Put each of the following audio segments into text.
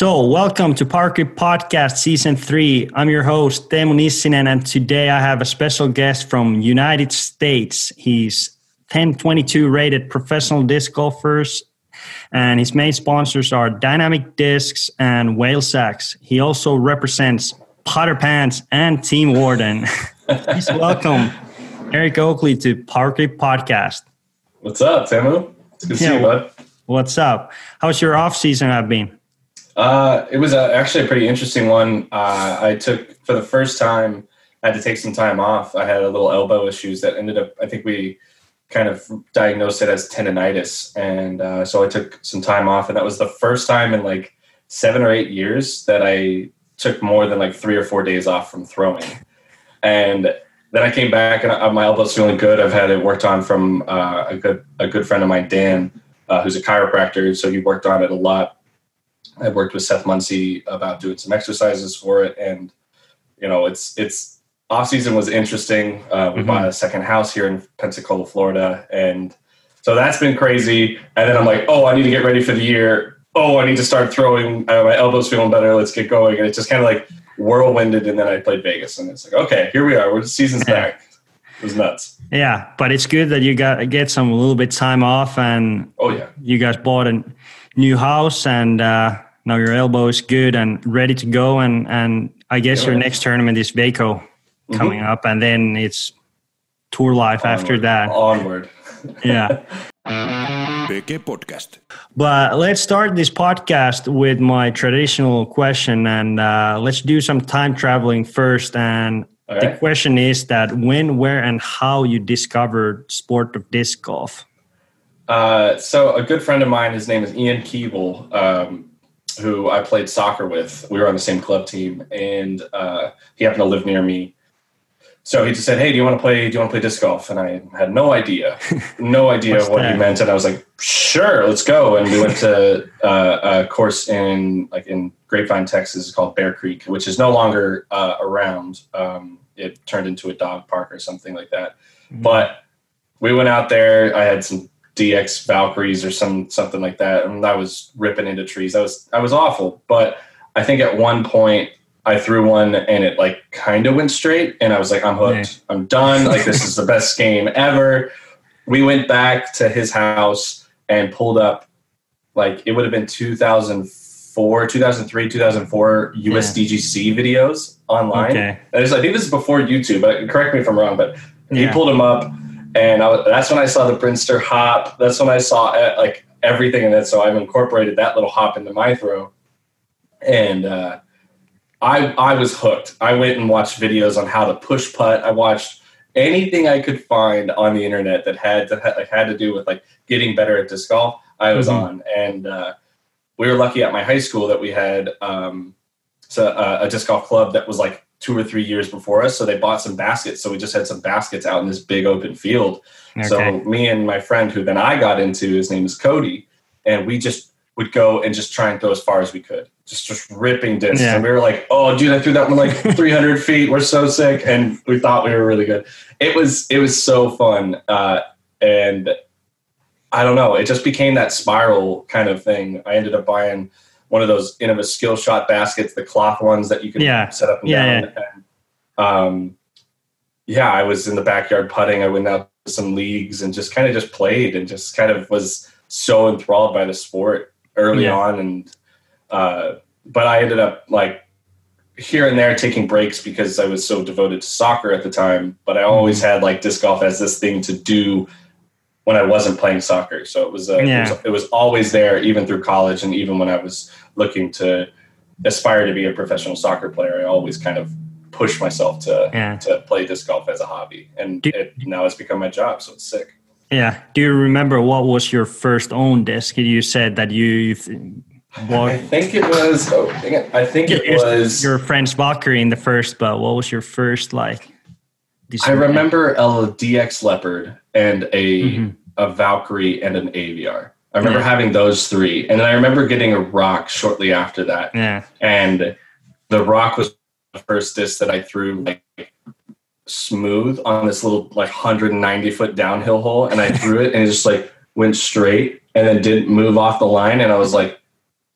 So, welcome to Parker Podcast Season 3. I'm your host, Teemu Nissinen, and today I have a special guest from United States. He's 1022 rated professional disc golfers, and his main sponsors are Dynamic Discs and Whale Sacks. He also represents Putter Pants and Team Warden. Please welcome Eric Oakley to Parker Podcast. What's up, Teemu? It's good to yeah, see you, bud. What's up? How's your off season have been? Uh, it was a, actually a pretty interesting one. Uh, I took for the first time. I had to take some time off. I had a little elbow issues that ended up. I think we kind of diagnosed it as tendonitis, and uh, so I took some time off. And that was the first time in like seven or eight years that I took more than like three or four days off from throwing. And then I came back, and uh, my elbow's feeling good. I've had it worked on from uh, a good a good friend of mine, Dan, uh, who's a chiropractor. So he worked on it a lot I worked with Seth Munsey about doing some exercises for it, and you know, it's it's off season was interesting. Uh, we mm-hmm. bought a second house here in Pensacola, Florida, and so that's been crazy. And then I'm like, oh, I need to get ready for the year. Oh, I need to start throwing. Uh, my elbow's feeling better. Let's get going. And it's just kind of like whirlwinded. And then I played Vegas, and it's like, okay, here we are. We're season's back. It was nuts. Yeah, but it's good that you got get some a little bit time off, and oh yeah, you guys bought a new house, and uh, now your elbow is good and ready to go and and I guess yeah. your next tournament is Waco mm-hmm. coming up and then it's tour life onward, after that. Onward. yeah. PK Podcast. But let's start this podcast with my traditional question and uh, let's do some time traveling first. And right. the question is that when, where, and how you discovered sport of disc golf. Uh, so a good friend of mine, his name is Ian Keeble. Um, who I played soccer with. We were on the same club team, and uh, he happened to live near me. So he just said, "Hey, do you want to play? Do you want to play disc golf?" And I had no idea, no idea what that? he meant. And I was like, "Sure, let's go." And we went to uh, a course in like in Grapevine, Texas, called Bear Creek, which is no longer uh, around. Um, it turned into a dog park or something like that. Mm-hmm. But we went out there. I had some DX Valkyries or some something like that, and I was ripping into trees. I was I was awful, but I think at one point I threw one and it like kind of went straight, and I was like, I'm hooked. I'm done. Like this is the best game ever. We went back to his house and pulled up like it would have been 2004, 2003, 2004 USDGC videos online. Okay. I, just, I think this is before YouTube, but correct me if I'm wrong. But yeah. he pulled them up and was, that's when I saw the Brinster hop. That's when I saw uh, like everything in it. So I've incorporated that little hop into my throw, and uh, I I was hooked. I went and watched videos on how to push putt. I watched anything I could find on the internet that had to like, had to do with like getting better at disc golf. I was mm-hmm. on, and uh, we were lucky at my high school that we had um, so, uh, a disc golf club that was like two or three years before us. So they bought some baskets. So we just had some baskets out in this big open field. Okay. So me and my friend, who then I got into, his name is Cody, and we just would go and just try and throw as far as we could, just just ripping discs. Yeah. And we were like, "Oh, dude, I threw that one like 300 feet. We're so sick," and we thought we were really good. It was it was so fun, uh, and I don't know. It just became that spiral kind of thing. I ended up buying one of those Innova skill shot baskets, the cloth ones that you can yeah. set up and yeah, down. Yeah. And, um, yeah, I was in the backyard putting. I went out to some leagues and just kind of just played and just kind of was so enthralled by the sport early yeah. on. And uh, but I ended up like here and there taking breaks because I was so devoted to soccer at the time. But I always mm-hmm. had like disc golf as this thing to do when I wasn't playing soccer. So it was, uh, yeah. it was, it was always there, even through college, and even when I was looking to aspire to be a professional soccer player, I always kind of push myself to yeah. to play disc golf as a hobby, and Do, it, now it's become my job. So it's sick. Yeah. Do you remember what was your first own disc? You said that you. I think it was. Oh, I think it was your French Valkyrie in the first, but what was your first like? I remember a DX Leopard and a mm-hmm. A Valkyrie and an AVR. I remember yeah. having those three, and then I remember getting a Roc shortly after that. Yeah, and the Roc was the first disc that I threw like smooth on this little like 190 foot downhill hole, and I threw it, and it just like went straight, and then didn't move off the line, and I was like,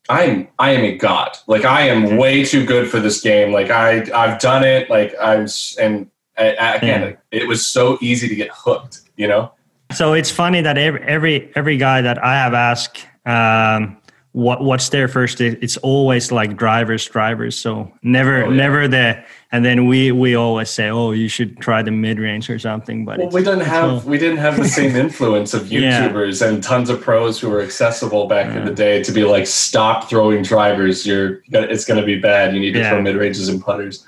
I'm I am a god. Like I am way too good for this game. Like I I've done it. Like I'm and I, I, again, Yeah. it was so easy to get hooked. You know. So it's funny that every every, every guy that I have asked um, what what's their first, it- it's always like drivers, drivers. So never Oh, yeah. never the and then we we always say, oh, you should try the mid range or something. But Well, we didn't have we didn't have the same influence of Yeah. YouTubers and tons of pros who were accessible back in the day to be like, stop throwing drivers. You're it's going to be bad. You need to Yeah. throw mid ranges and putters.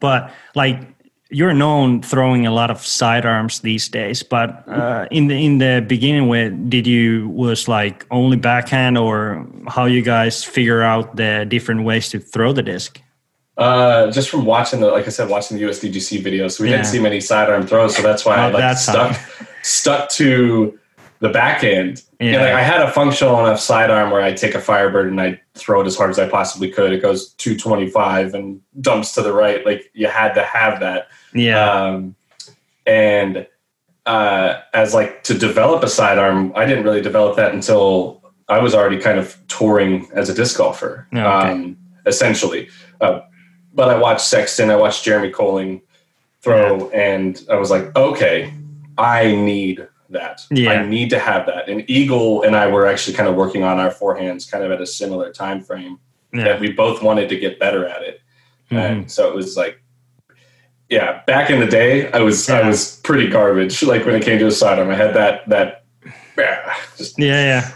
but like you're known throwing a lot of sidearms these days but uh, in the in the beginning with did you was like only backhand or how you guys figure out the different ways to throw the disc Uh, just from watching the, like I said, watching the USDGC videos, we Yeah. didn't see many sidearm throws, so that's why I Oh, like stuck stuck to the backhand. Yeah. And like I had a functional enough sidearm where I take a Firebird and I throw it as hard as I possibly could. It goes 225 and dumps to the right. Like you had to have that. Yeah Um, and uh, as like to develop a sidearm, I didn't really develop that until I was already kind of touring as a disc golfer, Okay. um, essentially. Uh, but I watched Sexton, I watched Jeremy Koling throw, and I was like, okay, I need that. Yeah. I need to have that. And Eagle and I were actually kind of working on our forehands kind of at a similar time frame yeah that we both wanted to get better at it. Mhm. And so it was like, yeah, back in the day, I was I was pretty garbage. Like when it came to a sidearm, I had that that yeah, just yeah yeah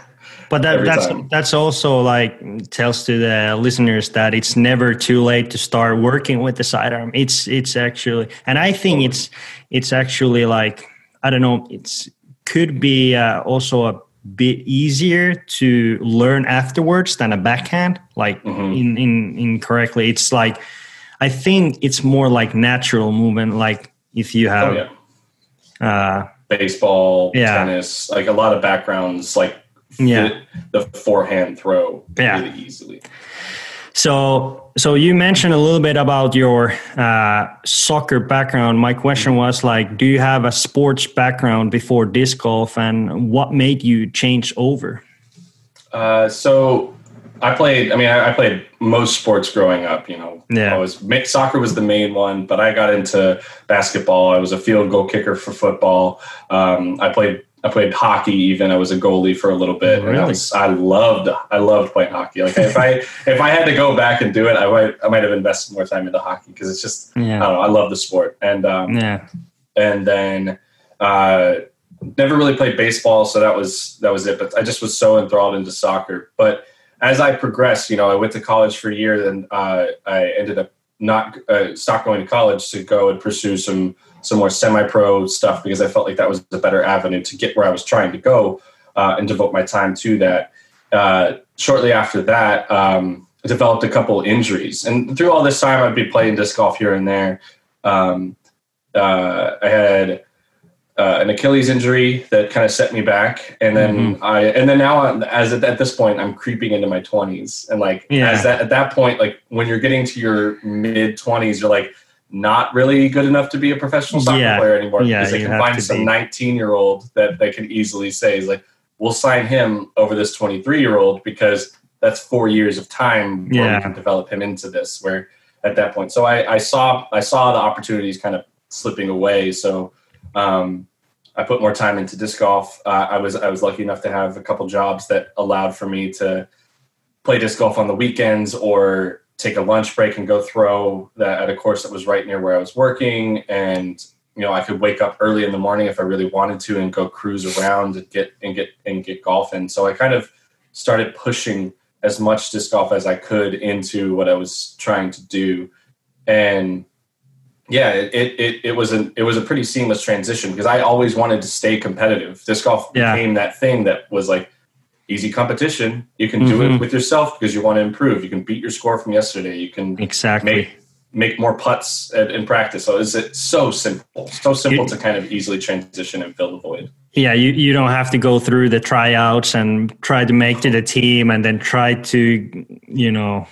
but that, that's time. that's also like tells to the listeners that it's never too late to start working with the sidearm it's it's actually and i think it's it's actually like i don't know it's could be uh, also a bit easier to learn afterwards than a backhand like Mhm. in in incorrectly it's like i think it's more like natural movement like if you oh have yeah, uh baseball, Yeah. tennis, like a lot of backgrounds, like Yeah. the forehand throw Yeah. really easily. So, so you mentioned a little bit about your uh, soccer background. My question was like, do you have a sports background before disc golf, and what made you change over? Uh, so I played. I mean, I, I played most sports growing up. You know, Yeah. I was soccer was the main one, but I got into basketball. I was a field goal kicker for football. Um, I played. I played hockey. Even I was a goalie for a little bit. And I, Really? was, I loved. I loved playing hockey. Like if I if I had to go back and do it, I might I might have invested more time into hockey because it's just I Yeah, don't know. I love the sport and. Um, yeah, and then uh, never really played baseball, so that was that was it. But I just was so enthralled into soccer. But as I progressed, you know, I went to college for a year, then uh, I ended up not uh, stopped going to college to go and pursue some some more semi-pro stuff because I felt like that was a better avenue to get where I was trying to go uh, and devote my time to that. Uh, shortly after that, um, I developed a couple injuries, and through all this time, I'd be playing disc golf here and there. Um, uh, I had uh, an Achilles injury that kind of set me back, and then I and then now I'm, as at, at this point I'm creeping into my 20s, and like Yeah. as that at that point, like when you're getting to your mid 20s, you're like not really good enough to be a professional soccer Yeah. player anymore Yeah, because they can find some 19 year old that they can easily say is like we'll sign him over this 23 year old because that's four years of time where we can develop him into this where at that point. So I, I saw i saw the opportunities kind of slipping away. So um, i put more time into disc golf. Uh, i was i was lucky enough to have a couple jobs that allowed for me to play disc golf on the weekends or take a lunch break and go throw that at a course that was right near where i was working. And you know i could wake up early in the morning if i really wanted to and go cruise around and get and get and get golf in. So i kind of started pushing as much disc golf as i could into what i was trying to do. And yeah it it, it was an it was a pretty seamless transition because i always wanted to stay competitive disc golf Yeah. became that thing that was like easy competition you can do Mhm. it with yourself because you want to improve you can beat your score from yesterday you can exactly. make make more putts in, in practice so it's, it's so simple so simple You- to kind of easily transition and fill the void Yeah, you, you don't have to go through the tryouts and try to make to the team and then try to, you know,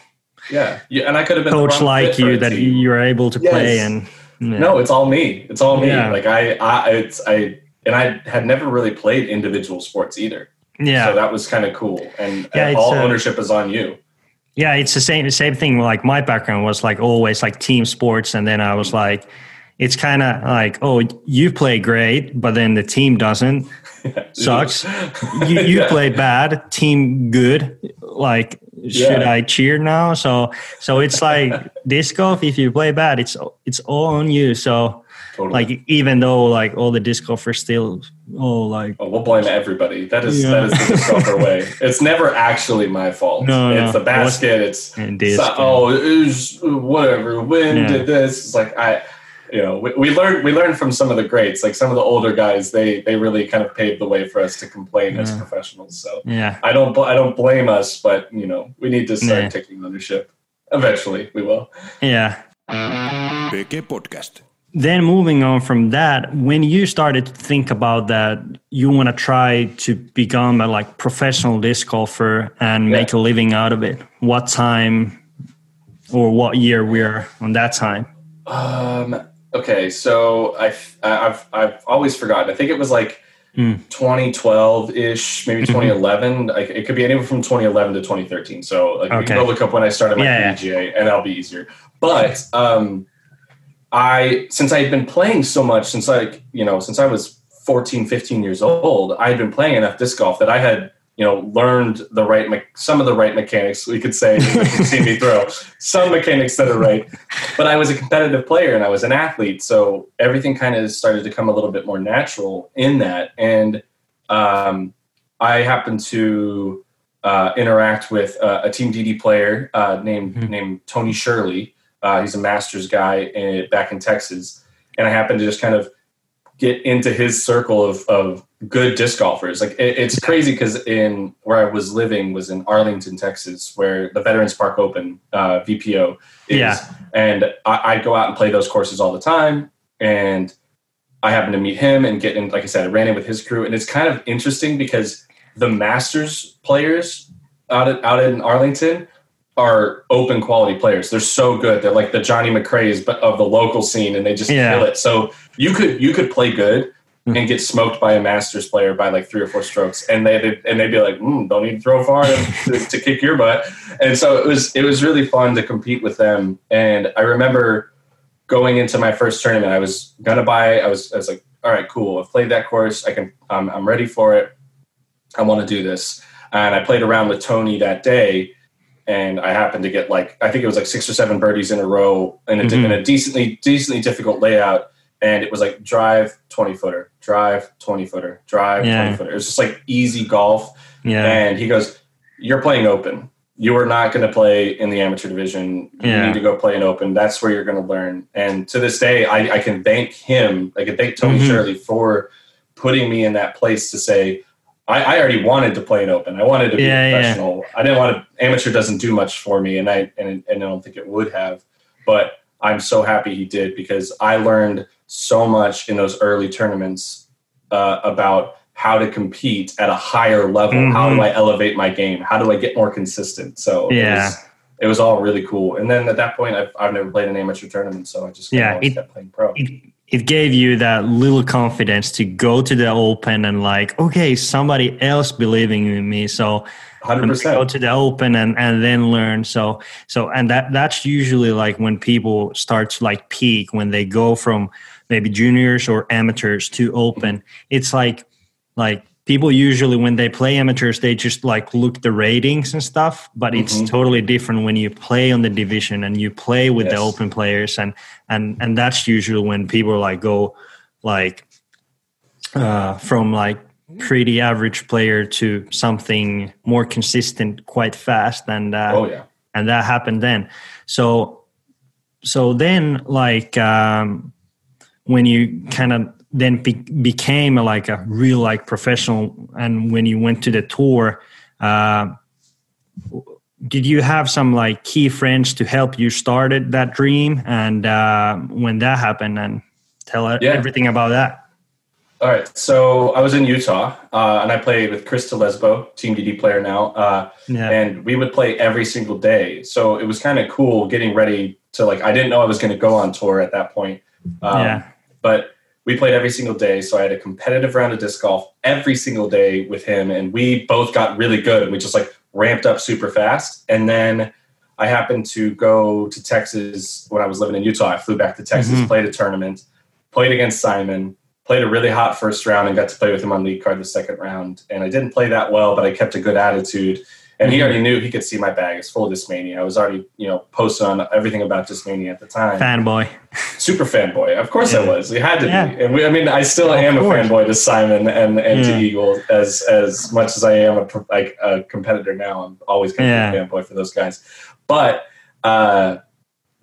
yeah, yeah and i could have been coach like you that team. you're able to play Yes. and yeah. No, it's all me. It's all me. Yeah. Like I, I, it's I, and I had never really played individual sports either. yeah. So that was kind of cool. And Yeah, it's, all uh, ownership is on you. Yeah, it's the same same thing. Like my background was like always like team sports, and then I was like, it's kind of like, oh, you play great, but then the team doesn't. Sucks. you you Yeah. play bad, team good. Like, should Yeah. I cheer now? So so it's like disc golf. If you play bad, it's it's all on you. So Totally. like even though like all the disc golfers still oh like Oh, we'll blame everybody. That is Yeah. that is the disc golfer way. It's never actually my fault. No, no. it's the basket. It's so- oh, it was whatever. Wind Yeah. did this. It's like I, you know, we, we learned we learned from some of the greats. Like some of the older guys, they they really kind of paved the way for us to complain as professionals. So yeah. I don't bl- I don't blame us, but you know, we need to start Yeah. taking ownership. Eventually, we will. Yeah. PK Podcast. then moving on from that when you started to think about that you want to try to become a like professional disc golfer and Yeah. make a living out of it what time or what year we're on that time Um. Okay, so I I've I've always forgotten. I think it was like Hmm. 2012 ish, maybe Mhm. 2011. Like it could be anywhere from 2011 to 2013. So like we Okay. can go look up when I started my Yeah. PDGA, and that'll be easier. But um, I since I had been playing so much since like you know since I was 14, 15 years old, I had been playing enough disc golf that I had you know learned the right me- some of the right mechanics. We could say you see me throw some mechanics that are right but I was a competitive player and I was an athlete, so everything kind of started to come a little bit more natural in that. And um, I happened to uh, interact with uh, a Team DD player uh, named Mhm. named Tony Shirley. Uh, he's a Masters guy in, back in Texas, and I happened to just kind of get into his circle of, of good disc golfers. Like it, it's crazy because in where I was living was in Arlington, Texas, where the Veterans Park Open uh, VPO is. Yeah. And I, I'd go out and play those courses all the time. And I happened to meet him and get in, like I said, I ran in with his crew. And it's kind of interesting because the Masters players out, at, out in Arlington are open quality players. They're so good. They're like the Johnny McRae's but of the local scene and they just Yeah. kill it. So you could you could play good. And get smoked by a Masters player by like three or four strokes, and they they- and they'd be like, mm, "Don't need to throw far to, to, kick your butt." And so it was it was really fun to compete with them. And I remember going into my first tournament, I was gonna buy. I was I was like, "All right, cool. I've played that course. I can. I'm I'm ready for it. I want to do this." And I played around with Tony that day, and I happened to get like I think it was like six or seven birdies in a row in a, Mhm. in a decently decently difficult layout, and it was like drive twenty footer, drive twenty footer, drive Yeah. twenty footer. It was just like easy golf. yeah And he goes, "You're playing open. You are not going to play in the amateur division. You Yeah. need to go play in open. That's where you're going to learn." And to this day, I, I can thank him. I can thank Tony Mhm. Shirley for putting me in that place to say. I, I already wanted to play an open. I wanted to be Yeah, a yeah. professional. I didn't want to. Amateur doesn't do much for me, and I and, and I don't think it would have. But I'm so happy he did because I learned so much in those early tournaments uh, about how to compete at a higher level. How Mhm. do I elevate my game? How do I get more consistent? So it Yeah. was, it was all really cool. And then at that point, I've, I've never played an amateur tournament, so I just Yeah, it- kept playing pro. it, it gave you that little confidence to go to the open and like okay somebody else believing in me so Hundred I'm gonna go to the open and, and then learn. So so and that that's usually like when people start to like peak when they go from maybe juniors or amateurs to open. It's like like people usually when they play amateurs they just like look the ratings and stuff but it's Mhm. totally different when you play on the division and you play with the open players. And and and that's usually when people like go like uh from like pretty average player to something more consistent quite fast and uh Oh yeah. and that happened then so so then like um when you kind of then be- became a, like a real like professional and when you went to the tour uh did you have some like key friends to help you started that dream and uh when that happened and tell Yeah. everything about that All right. So I was in Utah, uh, and I played with Chris Telesbo, Team DD player now. Uh, yeah and we would play every single day. So it was kind of cool getting ready to like. I didn't know I was going to go on tour at that point. Um, Yeah. But we played every single day. So I had a competitive round of disc golf every single day with him, and we both got really good. And we just like ramped up super fast. And then I happened to go to Texas when I was living in Utah. I flew back to Texas, Mhm. played a tournament, played against Simon, played a really hot first round, and got to play with him on lead card the second round. And I didn't play that well, but I kept a good attitude. And he Mhm. already knew he could see my bag. It's full of Discmania. I was already, you know, posting on everything about Discmania at the time. Fanboy. Super fanboy. Of course I was. We had to Yeah. be. And we, I mean, I still Of am a fanboy to Simon and, and Yeah. to Eagle as as much as I am a, like a competitor now. I'm always Yeah. be a fanboy for those guys. But uh,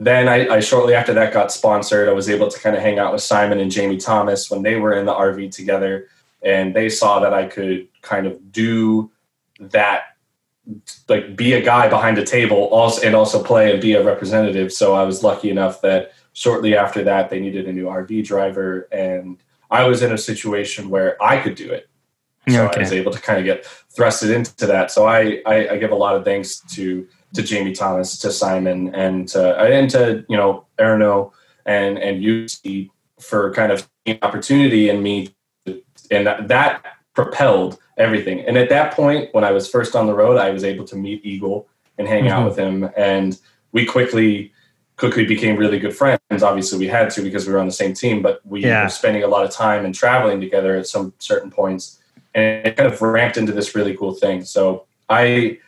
then I, I shortly after that got sponsored. I was able to kind of hang out with Simon and Jamie Thomas when they were in the RV together, and they saw that I could kind of do that like be a guy behind a table also and also play and be a representative so i was lucky enough that shortly after that they needed a new rv driver and i was in a situation where i could do it so Okay. i was able to kind of get thrusted into that so I, I i give a lot of thanks to to jamie thomas to simon and to and to you know erno and and Jussi for kind of the opportunity in me and that, that propelled everything. And at that point, when I was first on the road, I was able to meet Eagle and hang out Mhm. with him, and we quickly quickly became really good friends. Obviously, we had to because we were on the same team, but we Yeah. were spending a lot of time and traveling together at some certain points, and it kind of ramped into this really cool thing. So I.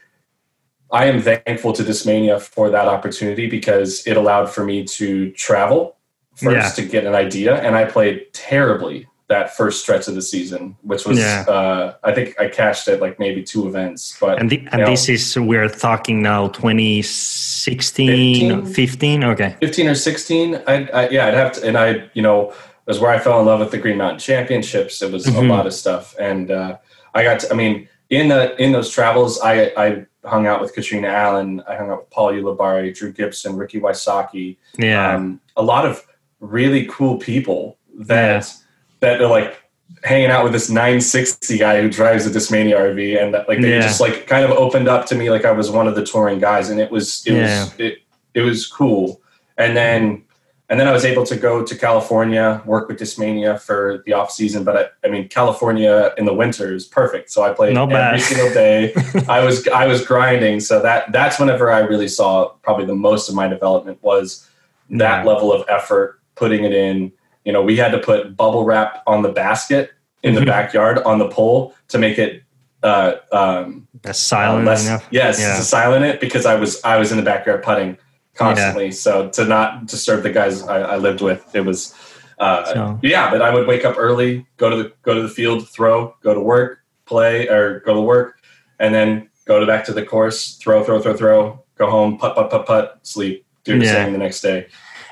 I am thankful to Discmania for that opportunity because it allowed for me to travel first Yeah. to get an idea, and I played terribly that first stretch of the season, which was Yeah. uh, I think I cashed at like maybe two events, but And, the, and know, this is, we're talking now 2016, 15? 15? Okay. 15 or 16 I, I yeah i'd have to and i you know was where i fell in love with the green mountain championships it was Mhm. a lot of stuff and uh, i got to, i mean in the in those travels i i hung out with katrina allen i hung out with paul Ulibarri, drew gibson ricky wysocki Yeah. um, a lot of really cool people that that are like hanging out with this 960 guy who drives a Discmania RV, and that, like they Yeah. just like kind of opened up to me like I was one of the touring guys, and it was it Yeah. was it, it was cool. And then and then I was able to go to California, work with Discmania for the off season. But I, I mean, California in the winter is perfect, so I played Not every single day. I was I was grinding, so that that's whenever I really saw probably the most of my development was that Yeah. level of effort, putting it in. You know, we had to put bubble wrap on the basket in the Mhm. backyard on the pole to make it uh, um, That's uh, silent less, enough. yes, Yeah. to silent it because I was I was in the backyard putting constantly. So to not disturb the guys I, I lived with, it was uh, So- yeah. But I would wake up early, go to the go to the field, throw, go to work, play, or go to work, and then go to back to the course, throw, throw, throw, throw, go home, putt, putt, putt, putt, sleep, do the Yeah. same the next day.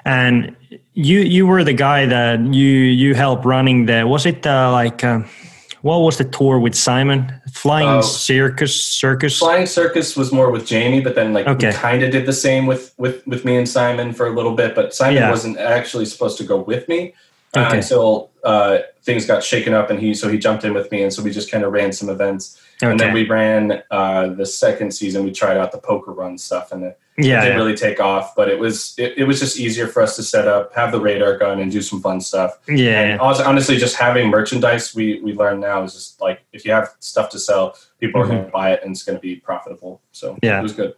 And you you were the guy that you you helped running the was it uh, like uh, what was the tour with Simon Flying Oh. Circus Circus Flying Circus was more with Jamie, but then like Okay. we kind of did the same with with with me and Simon for a little bit. But Simon Yeah. wasn't actually supposed to go with me uh, until uh, things got shaken up, and he so he jumped in with me, and so we just kind of ran some events, and then we ran uh, the second season. We tried out the poker run stuff, and it yeah, didn't yeah. really take off. But it was it, it was just easier for us to set up, have the radar gun, and do some fun stuff. yeah And also, honestly, just having merchandise, we we learn now is just like if you have stuff to sell, people are going to buy it and it's going to be profitable. So Mm-hmm. Yeah. it was good.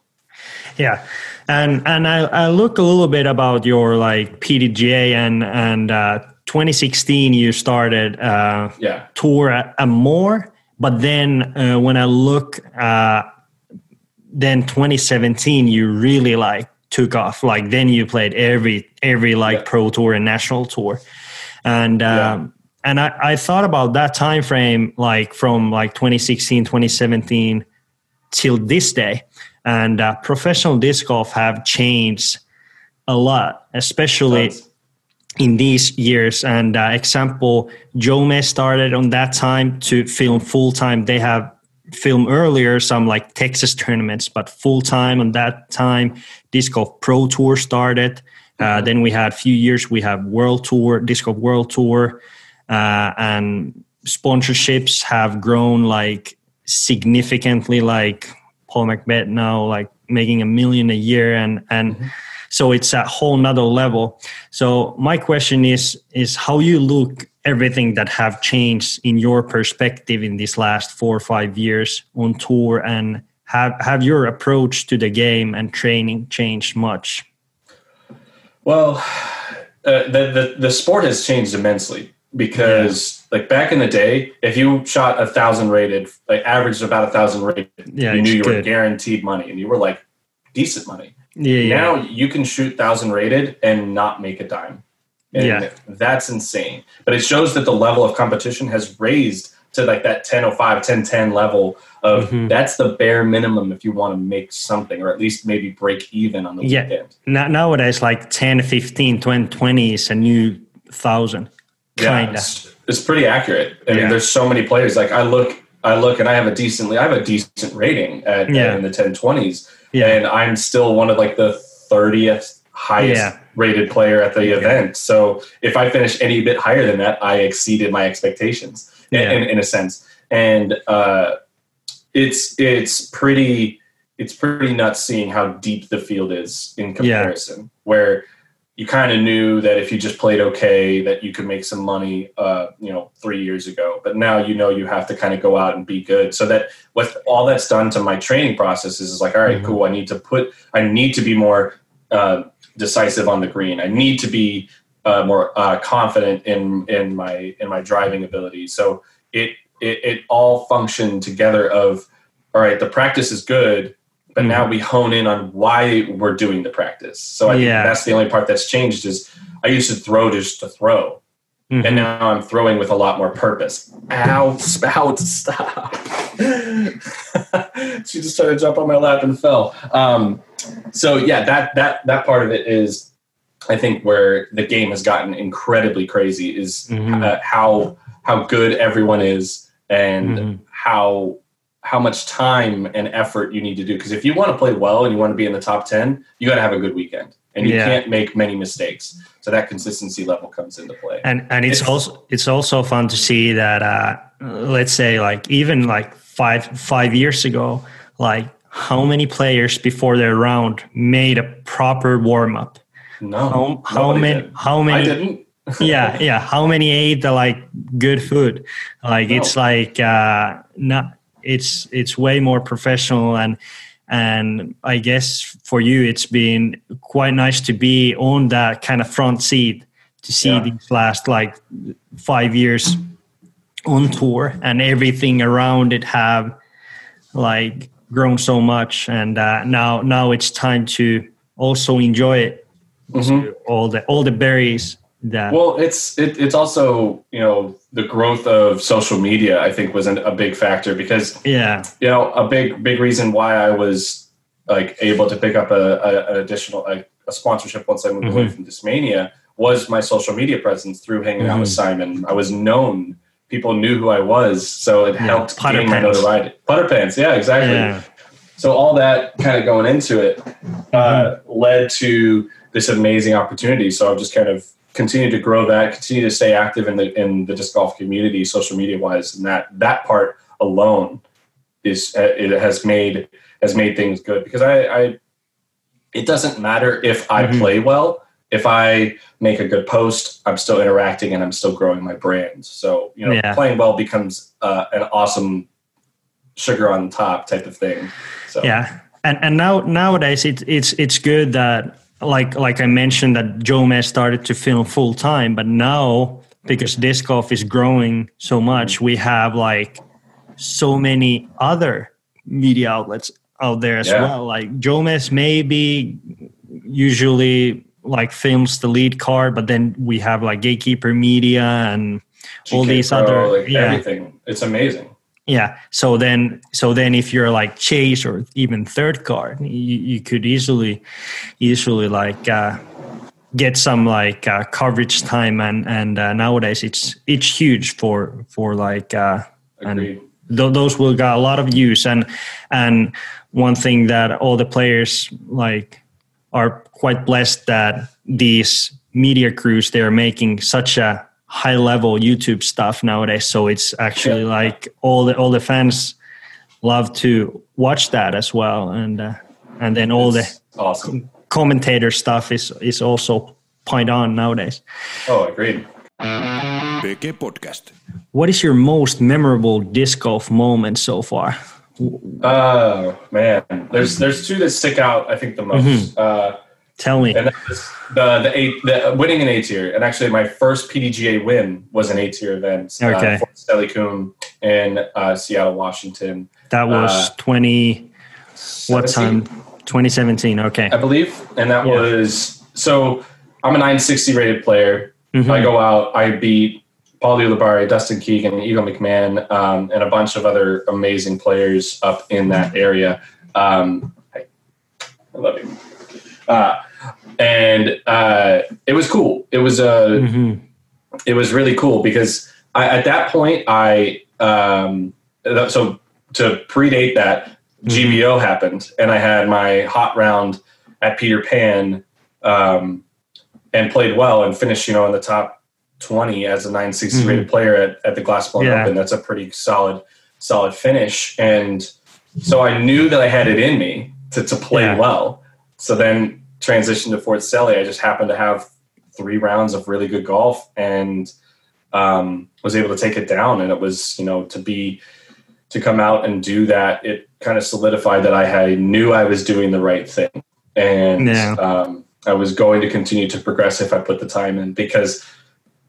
Yeah, and and I, I look a little bit about your like PDGA and and uh, 2016 you started uh, Yeah, tour a, a more, but then uh, when I look, uh, then 2017 you really like took off. Like then you played every every like Yeah. pro tour and national tour, and um, Yeah. and I, I thought about that time frame like from like 2016 2017 till this day and uh, professional disc golf have changed a lot especially Tons. In these years. And uh, example Jomez started on that time to film full time they have filmed earlier some like texas tournaments but full time on that time disc golf pro tour started. Uh, then we had a few years we have world tour disc golf world tour uh, and sponsorships have grown like significantly like paul McBeth now like making a million a year. And and so it's a whole nother level so my question is is how you look everything that have changed in your perspective in these last four or five years on tour and have have your approach to the game and training changed much? Well, uh, the, the the sport has changed immensely because like back in the day, if you shot a thousand rated, like averaged about a thousand rated, Yeah, you knew you were guaranteed money, and you were like decent money. Yeah, yeah. Now you can shoot thousand rated and not make a dime. And Yeah. that's insane. But it shows that the level of competition has raised to like that 1005, 1010 level of Mhm. that's the bare minimum if you want to make something or at least maybe break even on the Yeah. weekend. Now, nowadays, like 10, 15, 20, 20 is a new thousand. Yeah, Kinda. it's, it's pretty accurate. I Yeah. mean, there's so many players. Like I look, I look, and I have a decently, I have a decent rating at Yeah. in the 1020s, Yeah. and I'm still one of like the 30th highest Yeah. rated player at the event. So if I finish any bit higher than that, I exceeded my expectations in- Yeah. in, in a sense. And uh, it's it's pretty it's pretty nuts seeing how deep the field is in comparison. Where you kind of knew that if you just played okay, that you could make some money, uh, you know, three years ago. But now you know you have to kind of go out and be good. So that what all that's done to my training process is, like, all right, Mhm. cool. I need to put, I need to be more uh, decisive on the green. I need to be uh, more uh, confident in in my in my driving ability. So it it, it all functioned together. Of all right, the practice is good, but Mhm. now we hone in on why we're doing the practice. So I Yeah. think that's the only part that's changed. Is I used to throw just to throw, Mhm. and now I'm throwing with a lot more purpose. Ow, spout, stop. she just tried to jump on my lap and fell. Um, so yeah, that that that part of it is, I think, where the game has gotten incredibly crazy is Mhm. uh, how how good everyone is and Mhm. how how much time and effort you need to do. Because if you want to play well and you want to be in the top ten, you got to have a good weekend, and you Yeah. can't make many mistakes. So that consistency level comes into play. and and it's It's- also it's also fun to see that uh, let's say like even like five five years ago like how many players before their round made a proper warm up No, how, how many did. how I many didn't. yeah yeah how many ate the like good food like No. it's like uh not it's it's way more professional and and i guess for you it's been quite nice to be on that kind of front seat to see Yeah. these last like five years on tour and everything around it have like grown so much and uh, now now it's time to also enjoy it Mhm. all the all the berries that Well, it's it, it's also you know the growth of social media. I think was an, a big factor because yeah you know a big big reason why I was like able to pick up a, a an additional a, a sponsorship once I moved away Mhm. from Discmania was my social media presence through hanging out with Mm-hmm. Simon. I was known. People knew who I was, so it Yeah, helped Putter gain my notoriety. Putter pants, yeah, exactly. yeah So all that kind of going into it uh, Mm-hmm. led to this amazing opportunity. So I've just kind of continued to grow that, continue to stay active in the in the disc golf community, social media wise, and that that part alone is uh, it has made has made things good because I, I it doesn't matter if I Mhm. play well. If I make a good post, I'm still interacting and I'm still growing my brand. So you know, Yeah. playing well becomes uh, an awesome sugar on top type of thing. So yeah and and now nowadays it's it's it's good that like like i mentioned that Jomez started to film full time but now because disc golf is growing so much we have like so many other media outlets out there as Yeah. well like Jomez maybe usually like films the lead card but then we have like gatekeeper media and all these Pro, other like yeah everything. It's amazing. Yeah. So then, so then, if you're like chase or even third card, you, you could easily, easily like uh, get some like uh, coverage time, and and uh, nowadays it's it's huge for for like uh, and th- those will got a lot of use and and one thing that all the players like are quite blessed that these media crews they are making such a high level YouTube stuff nowadays so it's actually Yeah. like all the all the fans love to watch that as well and uh, and then all It's the awesome. commentator stuff is is also point on nowadays Oh, agreed. PK Podcast. what is your most memorable disc golf moment so far Oh man, there's there's two that stick out. I think the most. Mhm. Uh, Tell me. and the the eight the winning an A tier, and actually my first PDGA win was an A tier event. Okay. Uh, Fort Steilacoom in uh, Seattle, Washington. That was uh, 20, what 17, time? 2017. Okay. I believe, and that Yeah. was so. I'm a 960 rated player. Mhm. I go out, I beat Paul Ulibarri, Dustin Keegan, Eagle McMahon, um, and a bunch of other amazing players up in that area. Um, I, I love you. Uh, and uh, it was cool. It was a Mhm. it was really cool because I, at that point I um, so to predate that GBO happened and I had my hot round at Peter Pan um, and played well and finished you know in the top 20 as a 960 Mhm. rated player at, at the Glass Blown Yeah. Open that's a pretty solid solid finish and so I knew that I had it in me to, to play Yeah. well so then transitioned to Fort Selly I just happened to have three rounds of really good golf and um, was able to take it down. And it was, you know, to be, to come out and do that, it kind of solidified that I had, knew I was doing the right thing. And Yeah. um, I was going to continue to progress if I put the time in because,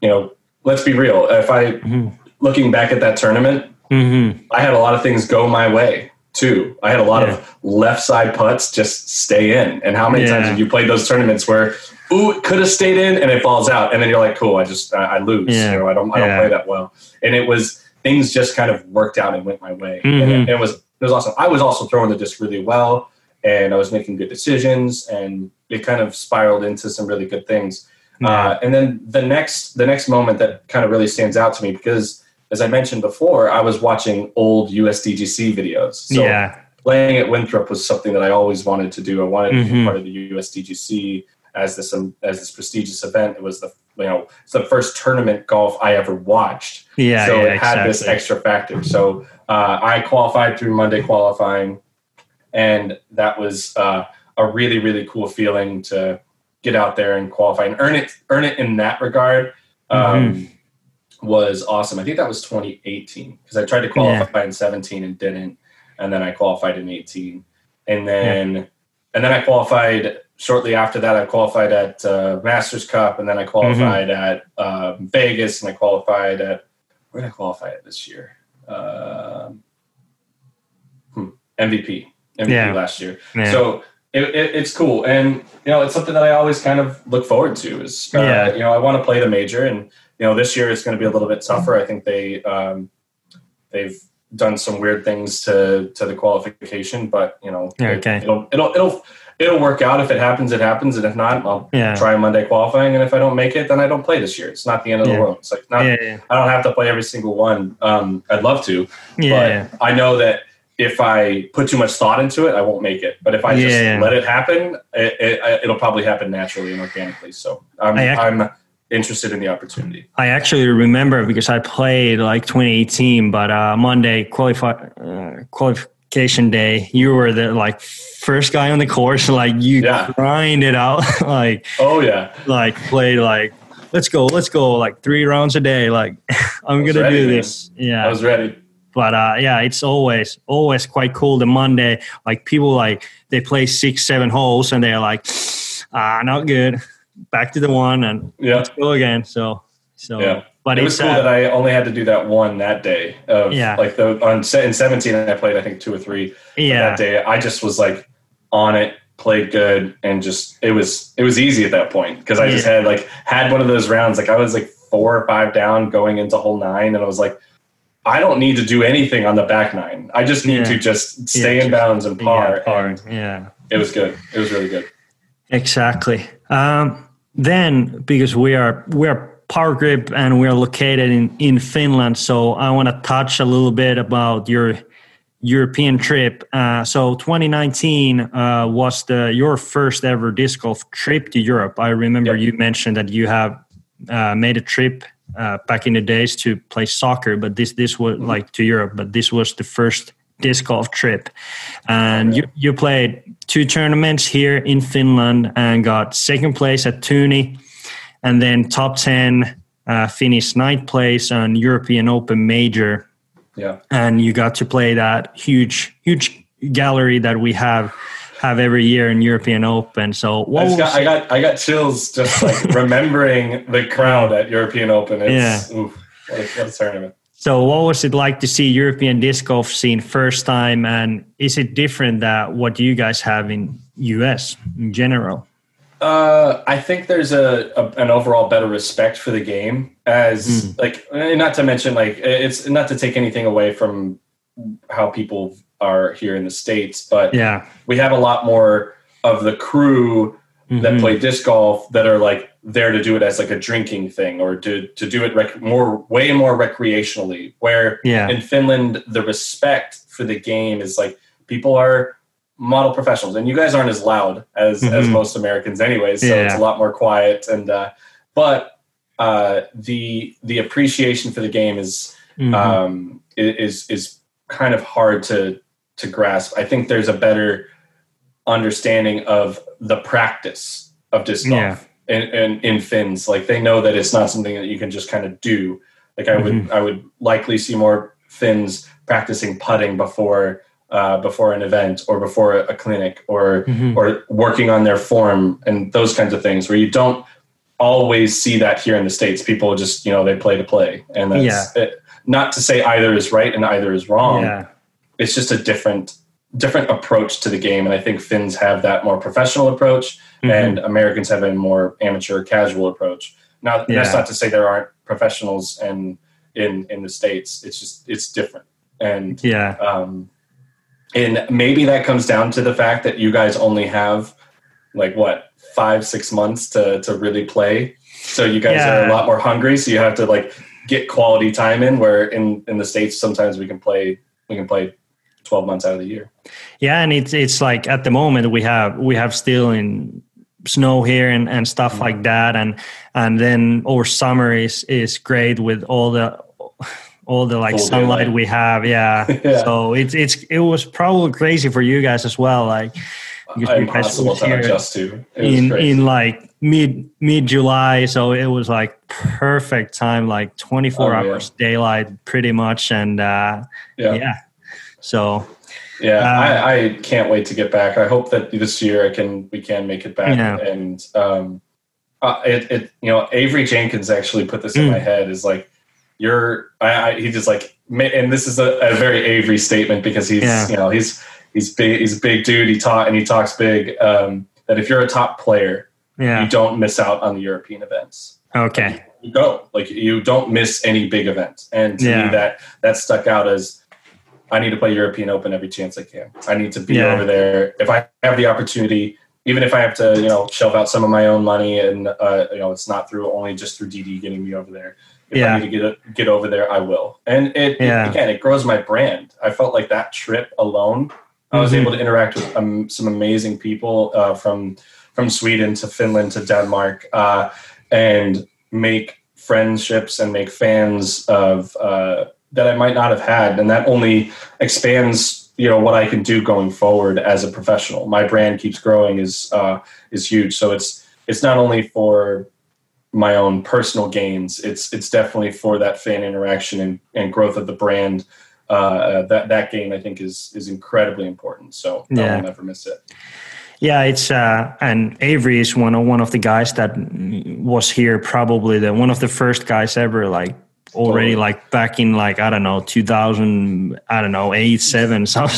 you know, let's be real. If I, Mhm. looking back at that tournament, Mhm. I had a lot of things go my way too. I had a lot Yeah. of left side putts just stay in. And how many Yeah. times have you played those tournaments where, ooh, it could have stayed in and it falls out, and then you're like, cool, I just I, I lose. Yeah. You know, I don't I don't play that well. And it was things just kind of worked out and went my way. And Mhm. it, it was it was awesome. I was also throwing the disc really well, and I was making good decisions, and it kind of spiraled into some really good things. Uh, and then the next the next moment that kind of really stands out to me because as I mentioned before, I was watching old USDGC videos. So yeah. playing at Winthrop was something that I always wanted to do. I wanted to be Mhm. part of the USDGC as this um, as this prestigious event. It was the you know it's the first tournament golf I ever watched. Yeah. so yeah, it had this extra factor. So uh, I qualified through Monday qualifying, and that was uh, a really really cool feeling to get out there and qualify and earn it earn it in that regard. Um, Was awesome. I think that was 2018 because I tried to qualify in 17 and didn't, and then I qualified in 18, and then and then I qualified shortly after that. I qualified at uh, Masters Cup, and then I qualified at um, Vegas, and I qualified at where did I qualify at this year? Um, hmm, MVP, MVP Yeah. last year. Yeah. So it, it, it's cool, and you know, it's something that I always kind of look forward to. Is uh, Yeah. you know, I want to play the major, and you know, this year it's going to be a little bit tougher. I think they um, they've done some weird things to to the qualification, but you know, it- okay. it'll it'll it'll it'll work out. If it happens, it happens, and if not, I'll Yeah. try Monday qualifying. And if I don't make it, then I don't play this year. It's not the end of Yeah. the world. It's like not. yeah. I don't have to play every single one. Um, I'd love to, Yeah. but I know that if I put too much thought into it, I won't make it. But if I just let it happen, it, it, it'll probably happen naturally and organically. So I'm, I'm interested in the opportunity. I actually remember because I played like 2018, but uh, Monday qualify uh, qualification day, you were the like first guy on the course. Like you Yeah. grind it out, like Oh yeah, like played like let's go, let's go, like three rounds a day. Like I'm gonna ready, do man. this. Yeah, I was ready. but uh, yeah, it's always always quite cool. The Monday, like people like they play six, seven holes, and they're like, ah, not good. Back to the one, and Yeah. let's go again. So, so, Yeah. but it it's was cool uh, that I only had to do that one that day. Of, Yeah. Like the on in 17, I played I think two or three. Yeah, That day, I just was like on it, played good, and just it was it was easy at that point because I just had like had one of those rounds. Like I was like four or five down going into hole nine, and I was like. I don't need to do anything on the back nine. I just need Yeah. to just stay Yeah, in bounds and par. yeah, par, and yeah. It was good. It was really good. Exactly. Um, then, because we are we are Power Grip and we are located in in Finland, so I want to touch a little bit about your European trip. Uh, so 2019 uh, was the your first ever disc golf trip to Europe. I remember Yep. you mentioned that you have uh, made a trip uh, back in the days to play soccer, but this this was like to Europe, but this was the first disc golf trip. And you, you played two tournaments here in Finland and got second place at Tuni, and then top 10 uh, finished ninth place on European Open Major Yeah. and you got to play that huge huge gallery that we have have every year in European Open. So I, what just was got, I got I got chills just like remembering the crowd at European Open. It's oof, what, a, what a tournament. So what was it like to see European disc golf scene first time, and is it different that what you guys have in US in general? Uh, I think there's a, a an overall better respect for the game as like eh, not to mention like it's not to take anything away from how people are here in the states, but Yeah, we have a lot more of the crew that Mhm. play disc golf that are like there to do it as like a drinking thing or to to do it rec- more way more recreationally. Where yeah, in Finland, the respect for the game is like people are model professionals, and you guys aren't as loud as as Mhm. most Americans, anyways. So it's a lot more quiet, and uh, but uh, the the appreciation for the game is Mhm. um, is is kind of hard to to grasp. I think there's a better understanding of the practice of disc golf Yeah. in, in in Finns. Like they know that it's not something that you can just kind of do. Like I would Mm-hmm. I would likely see more Finns practicing putting before uh, before an event or before a clinic or Mhm. or working on their form and those kinds of things where you don't always see that here in the states people just you know they play to play and that's it, not to say either is right and either is wrong yeah, it's just a different different approach to the game and i think finns have that more professional approach Mhm. and americans have a more amateur casual approach. Now that's not to say there aren't professionals and in in the states. It's just it's different. And yeah, um, and maybe that comes down to the fact that you guys only have like what five six months to to really play. So you guys are a lot more hungry so you have to like get quality time in where in in the states sometimes we can play we can play 12 months out of the year yeah. And it's it's like at the moment we have we have still in snow here and, and stuff Mm-hmm. like that, and and then over summer is is great with all the all the like Full sunlight we have. Yeah. Yeah. So it's it's it was probably crazy for you guys as well. Like because you guys impossible to adjust to in crazy. in like mid mid July, so it was like perfect time, like twenty four Oh, yeah. hours daylight, pretty much, and uh, yeah yeah. So Yeah, Uh, I, I can't wait to get back. I hope that this year I can we can make it back. Yeah. And um, uh, it, it you know Avery Jenkins actually put this in Mm. my head is like you're I, I he just like and this is a, a very Avery statement because he's Yeah. you know he's he's big he's a big dude he taught and he talks big um, that if you're a top player yeah, you don't miss out on the European events okay, you go like you don't miss any big event and to Yeah. me that that stuck out as i need to play european open every chance i can i need to be Yeah. over there if i have the opportunity even if i have to you know shell out some of my own money and uh, you know it's not through only just through dd getting me over there if Yeah. i need to get get over there i will and it, Yeah. it again it grows my brand i felt like that trip alone i was Mhm. able to interact with um, some amazing people uh, from from sweden to finland to denmark uh, and make friendships and make fans of uh, that I might not have had, and that only expands you know what I can do going forward as a professional. My brand keeps growing is uh, is huge, so it's it's not only for my own personal gains. It's it's definitely for that fan interaction and, and growth of the brand. Uh, that that gain I think is is incredibly important. So I'll never miss it. yeah. It's uh, and Avery is one of one of the guys that was here, probably the one of the first guys ever, like already Totally. like back in like I don't know 2000 I don't know eight seven some,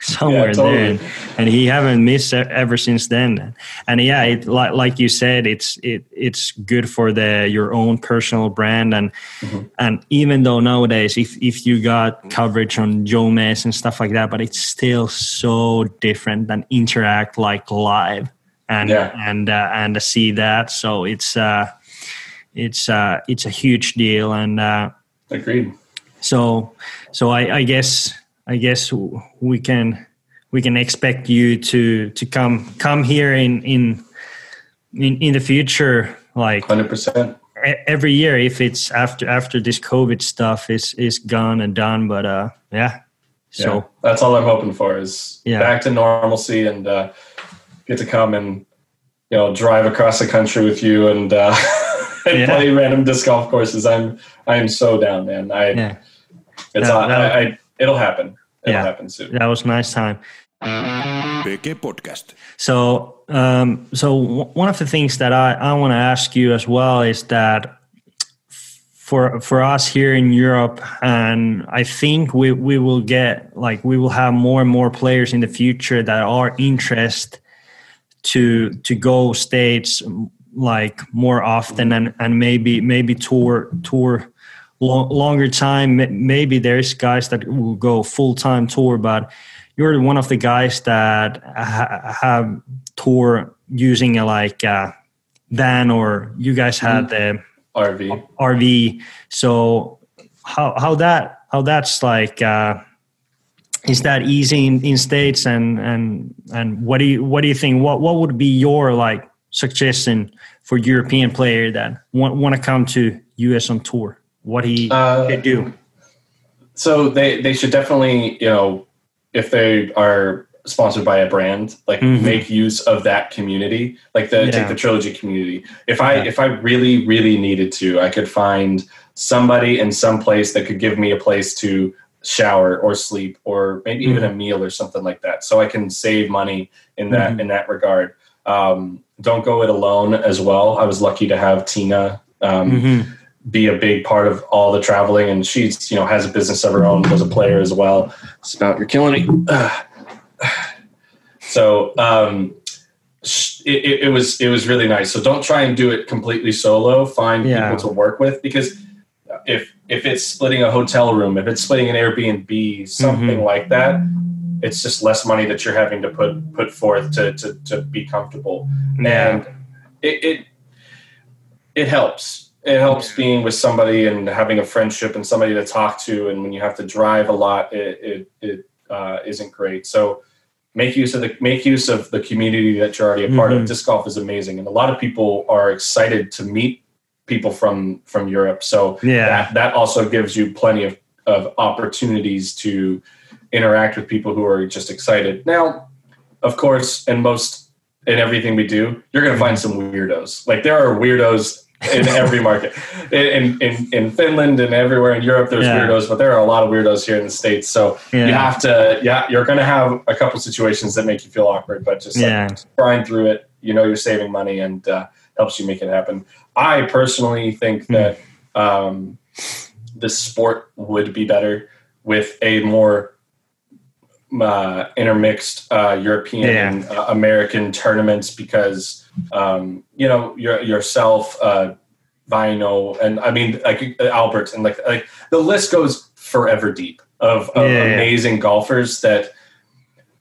somewhere totally. there and he haven't missed ever since then and yeah it like like you said it's it it's good for the your own personal brand and Mhm. and even though nowadays if if you got coverage on Jomez and stuff like that but it's still so different than interact like live and Yeah. and uh, and to see that so it's uh it's uh it's a huge deal and uh Agreed. so so I, I guess I guess we can we can expect you to to come come here in in in, in the future like Hundred percent. e- every year if it's after after this covid stuff is is gone and done but uh yeah so yeah, that's all I'm hoping for is Yeah. back to normalcy and uh, get to come and you know drive across the country with you and, uh, and Yeah. play random disc golf courses. I'm I am so down, man. I yeah It's That- uh, that- I, I, it'll happen. It'll Yeah. happen soon. That was a nice time. PK Podcast. So, um, so w- one of the things that I, I want to ask you as well is that for for us here in Europe, and I think we we will get like we will have more and more players in the future that are interested to to go states like more often and and maybe maybe tour tour lo- longer time maybe there's guys that will go full time tour but you're one of the guys that ha- have tour using a like uh, van or you guys had the RV. RV. So how how that how that's like uh, is that easy in, in states and and and what do you what do you think what what would be your like suggestion for European player that want want to come to US on tour? What he Uh, should do? So they they should definitely you know if they are sponsored by a brand like Mhm. make use of that community like the Yeah. take the trilogy community if i Yeah. if i really really needed to i could find somebody in some place that could give me a place to shower or sleep or maybe even Mm-hmm. a meal or something like that so i can save money in that Mhm. in that regard um, don't go it alone as well i was lucky to have tina um, Mhm. be a big part of all the traveling and she's you know has a business of her own was a player as well spout you're killing me so um it, it, it was it was really nice so don't try and do it completely solo find Yeah. people to work with because if if it's splitting a hotel room if it's splitting an airbnb something Mhm. like that it's just less money that you're having to put put forth to to, to be comfortable. Yeah. and it, it it helps. It helps being with somebody and having a friendship and somebody to talk to. And when you have to drive a lot it it, it uh, isn't great. So make use of the make use of the community that you're already a part Mhm. of disc golf is amazing. And a lot of people are excited to meet people from from europe. So Yeah. that, that also gives you plenty of, of opportunities to interact with people who are just excited. Now of course in most in everything we do you're going to find some weirdos. Like there are weirdos in every market. In, in in finland and everywhere in europe there's Yeah. weirdos but there are a lot of weirdos here in the states. So you have to yeah you're going to have a couple situations that make you feel awkward but just like, Yeah. grind through it. You know you're saving money and uh, helps you make it happen. I personally think Hmm. that um, the sport would be better with a more uh, intermixed uh, European Yeah. and uh, American tournaments because um, you know your, yourself, uh, Vino, and I mean like uh, Albert, and like like the list goes forever deep of, of Yeah. amazing golfers that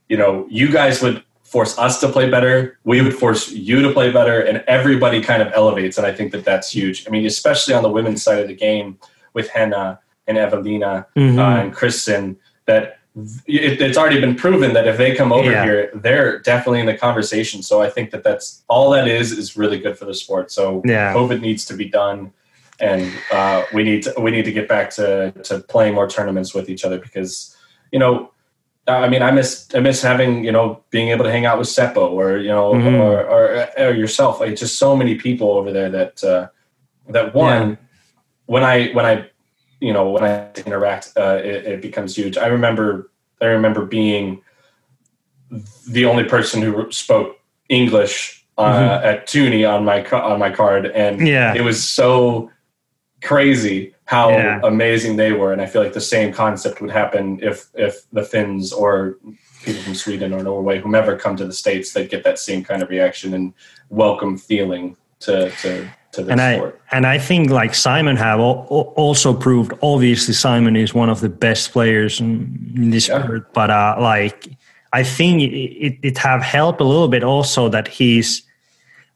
you know you guys would force us to play better we would force you to play better and everybody kind of elevates and i think that that's huge i mean especially on the women's side of the game with henna and Eveliina Mhm. uh, and Kristin that it, it's already been proven that if they come over Yeah. here, they're definitely in the conversation. So I think that that's all that is is really good for the sport. So Yeah. COVID needs to be done, and uh, we need to we need to get back to to playing more tournaments with each other because you know. I mean, I miss I miss having you know being able to hang out with Seppo or you know Mhm. or, or or yourself. Like just so many people over there that uh, that one Yeah. when I when I you know when I interact, uh, it, it becomes huge. I remember I remember being the only person who spoke English uh, Mhm. at Toonie on my on my card, and Yeah. it was so crazy how Yeah. amazing they were. And I feel like the same concept would happen if if the Finns or people from Sweden or Norway, whomever, come to the states, they'd get that same kind of reaction and welcome feeling to to and I and I think like Simon have al- al- also proved. Obviously, Simon is one of the best players in, this Yeah. sport. But uh, like, I think it, it, have helped a little bit also that he's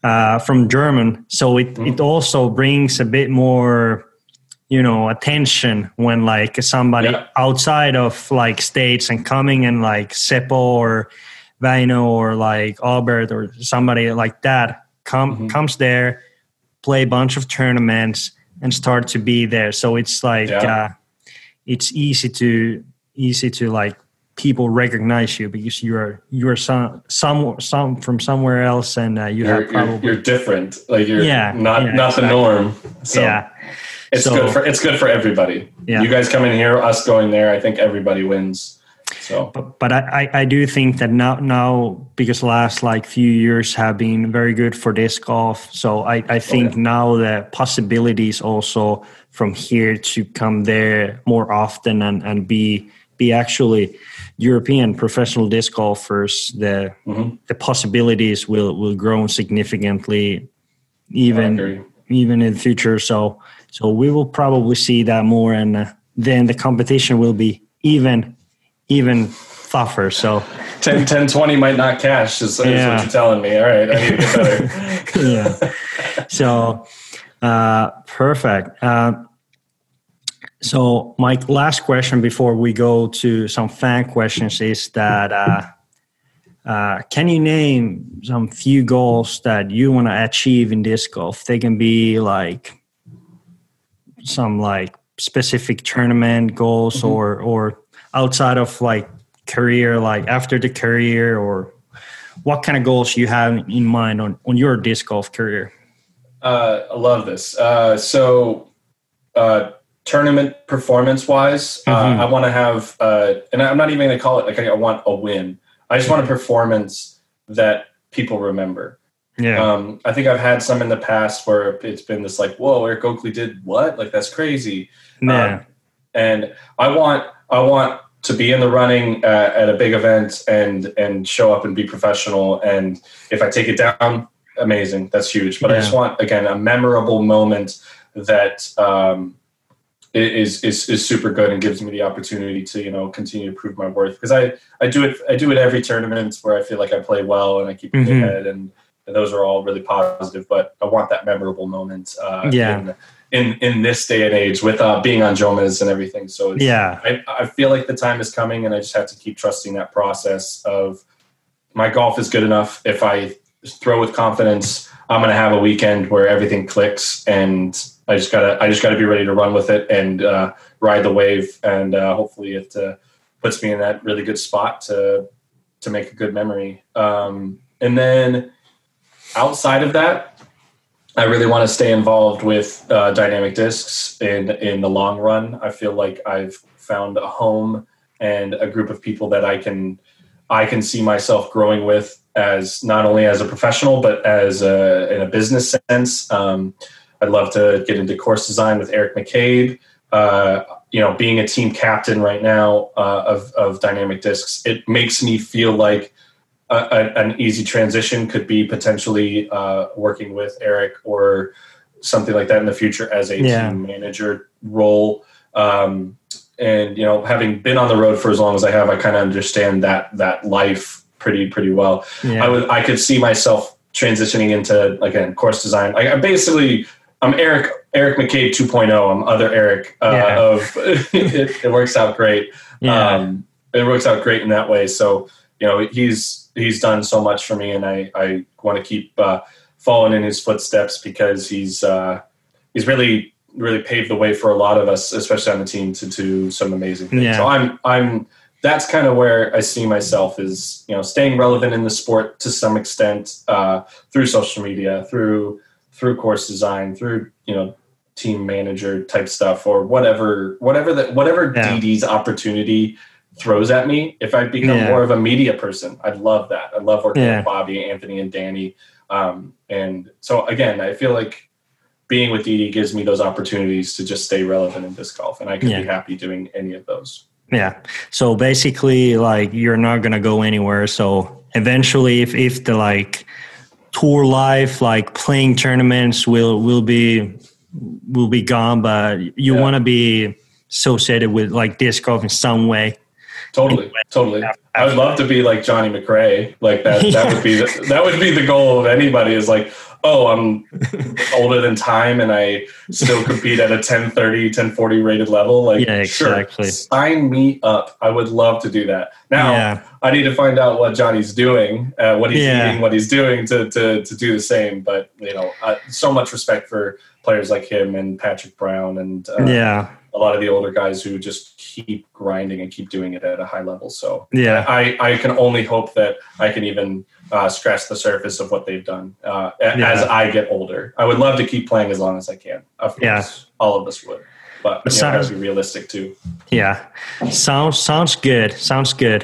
uh, from German, so it Mm-hmm. it also brings a bit more, you know, attention when like somebody Yeah. outside of like states and coming and like Seppo or Vino or like Albert or somebody like that come Mhm. comes there play a bunch of tournaments and start to be there so it's like Yeah. uh, it's easy to easy to like people recognize you because you're you're some some some from somewhere else and uh, you You're, have you're, you're different. Like you're Yeah, not yeah, not the norm. So, yeah it's So- good for it's good for everybody. Yeah. You guys come coming here, us going there. I think everybody wins. So But, but I, I, do think that now now because last like few years have been very good for disc golf. So I, I think yeah. now the possibilities also from here to come there more often and, and be be actually European professional disc golfers, the Mhm. the possibilities will will grow significantly even even in the future. So so we will probably see that more, and uh, then the competition will be even even tougher. So 10, 10 20 might not cash. Is, is Yeah. what you're telling me. All right, I need to get better. yeah. So uh, perfect. Uh, so my last question before we go to some fan questions is that uh, uh, can you name some few goals that you want to achieve in disc golf? They can be like some like specific tournament goals or or outside of like career, like after the career or what kind of goals you have in mind on, on your disc golf career? Uh, I love this. Uh, so, uh, tournament performance wise, uh, I want to have, uh, and I'm not even going to call it like I want a win. I just want a performance that people remember. Yeah. Um, I think I've had some in the past where it's been this like, whoa, Eric Oakley did what? Like that's crazy. yeah. Um, and I want I want to be in the running uh, at a big event and and show up and be professional. And if I take it down, amazing, that's huge. But I just want again a memorable moment that um, is is is super good and gives me the opportunity to you know continue to prove my worth because I I do it I do it every tournament where I feel like I play well and I keep Mhm. mm ahead and. And those are all really positive, but I want that memorable moment. Uh, Yeah. in, in in this day and age with uh, being on Jomez and everything. So it's, Yeah. I, I feel like the time is coming, and I just have to keep trusting that process of my golf is good enough. If I throw with confidence, I'm going to have a weekend where everything clicks, and I just gotta I just gotta be ready to run with it and uh, ride the wave, and uh, hopefully it uh, puts me in that really good spot to to make a good memory. Um, and then outside of that, I really want to stay involved with uh, dynamic discs in in the long run. I feel like I've found a home and a group of people that I can I can see myself growing with as not only as a professional but as a, in a business sense. Um, I'd love to get into course design with Eric McCabe. Uh, you know, being a team captain right now uh, of of dynamic discs, it makes me feel like a, a, an easy transition could be potentially uh, working with Eric or something like that in the future as a Yeah. team manager role. Um, and you know, having been on the road for as long as I have, I kind of understand that that life pretty pretty well. Yeah. I would I could see myself transitioning into like again course design. Like I basically I'm Eric Eric McCabe 2.0. I'm other Eric uh, Yeah. of it, it works out great. Um, it works out great in that way. So you know he's he's done so much for me, and I I want to keep uh, following in his footsteps because he's uh, he's really really paved the way for a lot of us, especially on the team, to do some amazing things. Yeah. So I'm I'm that's kind of where I see myself is you know staying relevant in the sport to some extent uh, through social media, through through course design, through you know team manager type stuff or whatever whatever that whatever Yeah. DD's opportunity throws at me. If I become Yeah. more of a media person, I'd love that. I love working Yeah. with Bobby, Anthony, and Danny. Um, and so again, I feel like being with DD gives me those opportunities to just stay relevant in disc golf, and I could Yeah. be happy doing any of those. Yeah. So basically, like you're not gonna go anywhere. So eventually, if if the like tour life, like playing tournaments, will will be will be gone, but you want to be associated with like disc golf in some way. Totally, totally. I would love to be like Johne McCray. Like that. That would be the, that would be the goal of anybody. Is like, oh, I'm older than time, and I still compete at a 1030, 1040 rated level. Like, Yeah, exactly. Sure, sign me up. I would love to do that. Now, Yeah. I need to find out what Johnny's doing, uh, what he's Yeah. eating, what he's doing to to to do the same. But you know, uh, so much respect for players like him and Patrick Brown and uh, yeah. a lot of the older guys who just keep grinding and keep doing it at a high level. So Yeah. I, I can only hope that I can even uh, scratch the surface of what they've done uh, Yeah. as I get older. I would love to keep playing as long as I can. Of Yeah. course, all of us would. But you know, Sounds- gotta be realistic too. Yeah, sounds sounds good. Sounds good.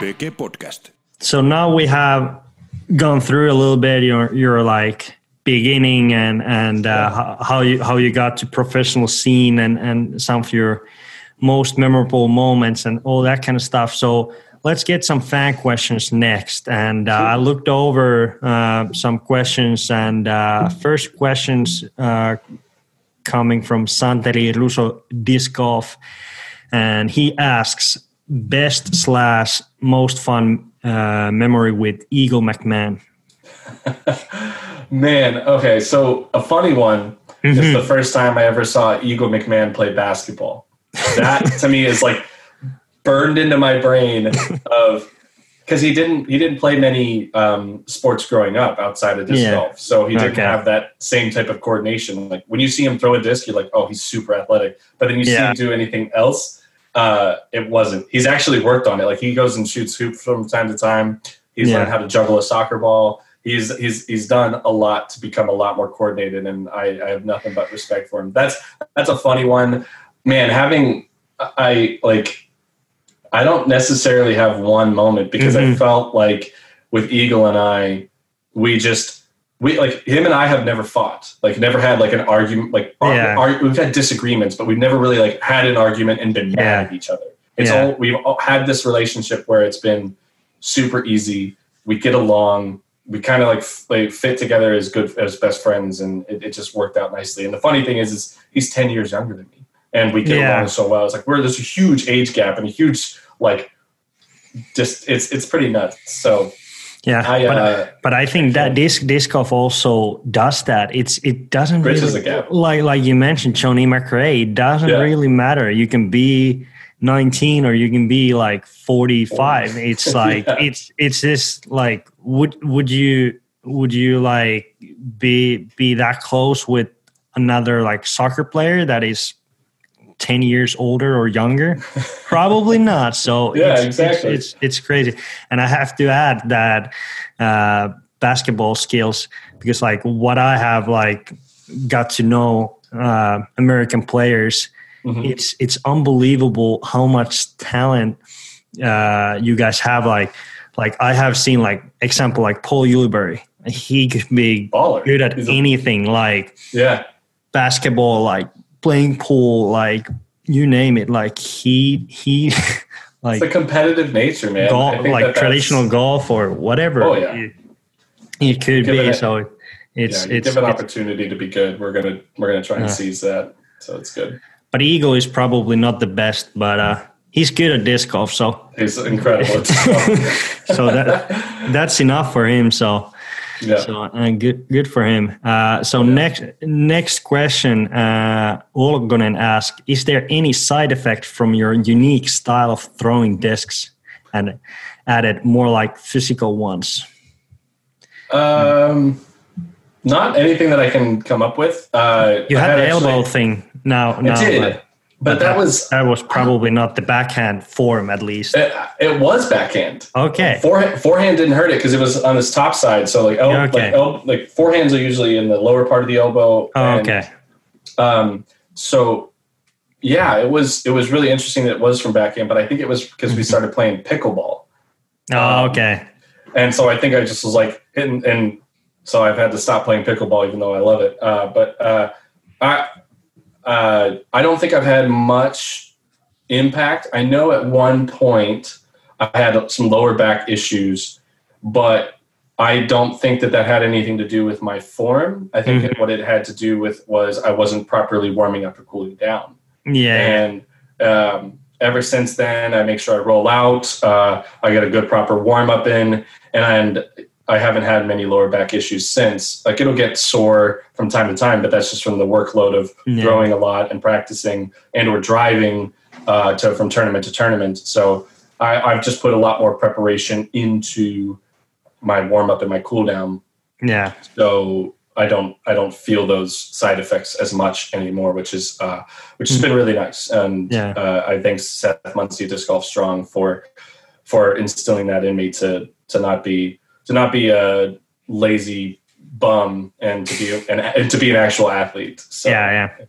PK Podcast. So now we have gone through a little bit your your like beginning and and uh, how you how you got to professional scene and and some of your most memorable moments and all that kind of stuff. So let's get some fan questions next. And uh, I looked over uh, some questions and uh, first questions uh, coming from Santeri Russo Disc Golf, and he asks best slash most fun uh, memory with Eagle McMahon. Man, okay, so a funny one Mm-hmm. is the first time I ever saw Eagle McMahon play basketball. That to me is like burned into my brain of because he didn't he didn't play many um, sports growing up outside of disc Yeah. golf, so he didn't Okay. have that same type of coordination. Like when you see him throw a disc, you're like, oh, he's super athletic. But then you see him do anything else, uh, it wasn't. He's actually worked on it. Like he goes and shoots hoops from time to time. He's Yeah. learned how to juggle a soccer ball. He's he's he's done a lot to become a lot more coordinated, and I, I have nothing but respect for him. That's that's a funny one, man. Having I like I don't necessarily have one moment because I Mhm. felt like with Eagle and I, we just we like him and I have never fought, like never had like an argument. Like Yeah. we've had disagreements, but we've never really like had an argument and been Yeah. mad at each other. It's Yeah. all we've all had this relationship where it's been super easy. We get along. We kind of like, f- like fit together as good as best friends, and it, it just worked out nicely. And the funny thing is, is he's ten years younger than me, and we get Yeah. along so well. It's like we're there's a huge age gap and a huge like, just it's it's pretty nuts. So Yeah, I but, uh, but I think that disc disc golf also does that. It's it doesn't really like like you mentioned Johne McCray. It doesn't Yeah. really matter. You can be 19 or you can be like 45. It's like Yeah. it's it's just like would would you would you like be be that close with another like soccer player that is 10 years older or younger probably not so Yeah, it's, exactly. it's, it's it's crazy and i have to add that uh basketball skills because like what i have like got to know uh american players mhm. it's it's unbelievable how much talent uh you guys have like like i have seen like example like paul Ulibarri. he could be baller. good at He's a- anything like yeah, basketball, like playing pool, like you name it. Like he he like it's the competitive nature, man. Golf, like that traditional golf or whatever. Oh, yeah. it, it could Give be. it a- so it's yeah, it's, give an it's opportunity to be good. We're gonna we're gonna try and seize that. So it's good. but Eagle is probably not the best, but uh, he's good at disc golf. So He's incredible. so that that's enough for him. So. Yeah. So uh, good, good for him. Uh, so next, next question, uh, Olgonen asked: Is there any side effect from your unique style of throwing discs, and added more like physical ones? Um, not anything that I can come up with. Uh, You I had the actually- elbow thing now. Now did, but but that was that was probably not the backhand form, at least. it, it was backhand. Okay. Forehand, forehand didn't hurt it because it was on his top side. So like, el- okay. like, el- like forehands are usually in the lower part of the elbow. Oh, and, okay. Um, so yeah, it was it was really interesting that it was from backhand, but I think it was because we started playing pickleball. Oh, okay. and so I think I just was like hitting, and so I've had to stop playing pickleball, even though I love it. Uh, but uh, I uh, I don't think I've had much impact. I know at one point I had some lower back issues, but I don't think that that had anything to do with my form. I think Mhm. what it had to do with was I wasn't properly warming up or cooling down Yeah. and um, ever since then i make sure i roll out uh, i get a good proper warm up in and i haven't had many lower back issues since like it'll get sore from time to time but that's just from the workload of Yeah. throwing a lot and practicing and or driving uh, to from tournament to tournament so I, i've just put a lot more preparation into my warm up and my cool down Yeah. so I don't I don't feel those side effects as much anymore, which is uh, which has been really nice. And Yeah. uh, I thank Seth Munsey Disc Golf Strong for for instilling that in me to to not be to not be a lazy bum and to be an and to be an actual athlete. So Yeah, yeah.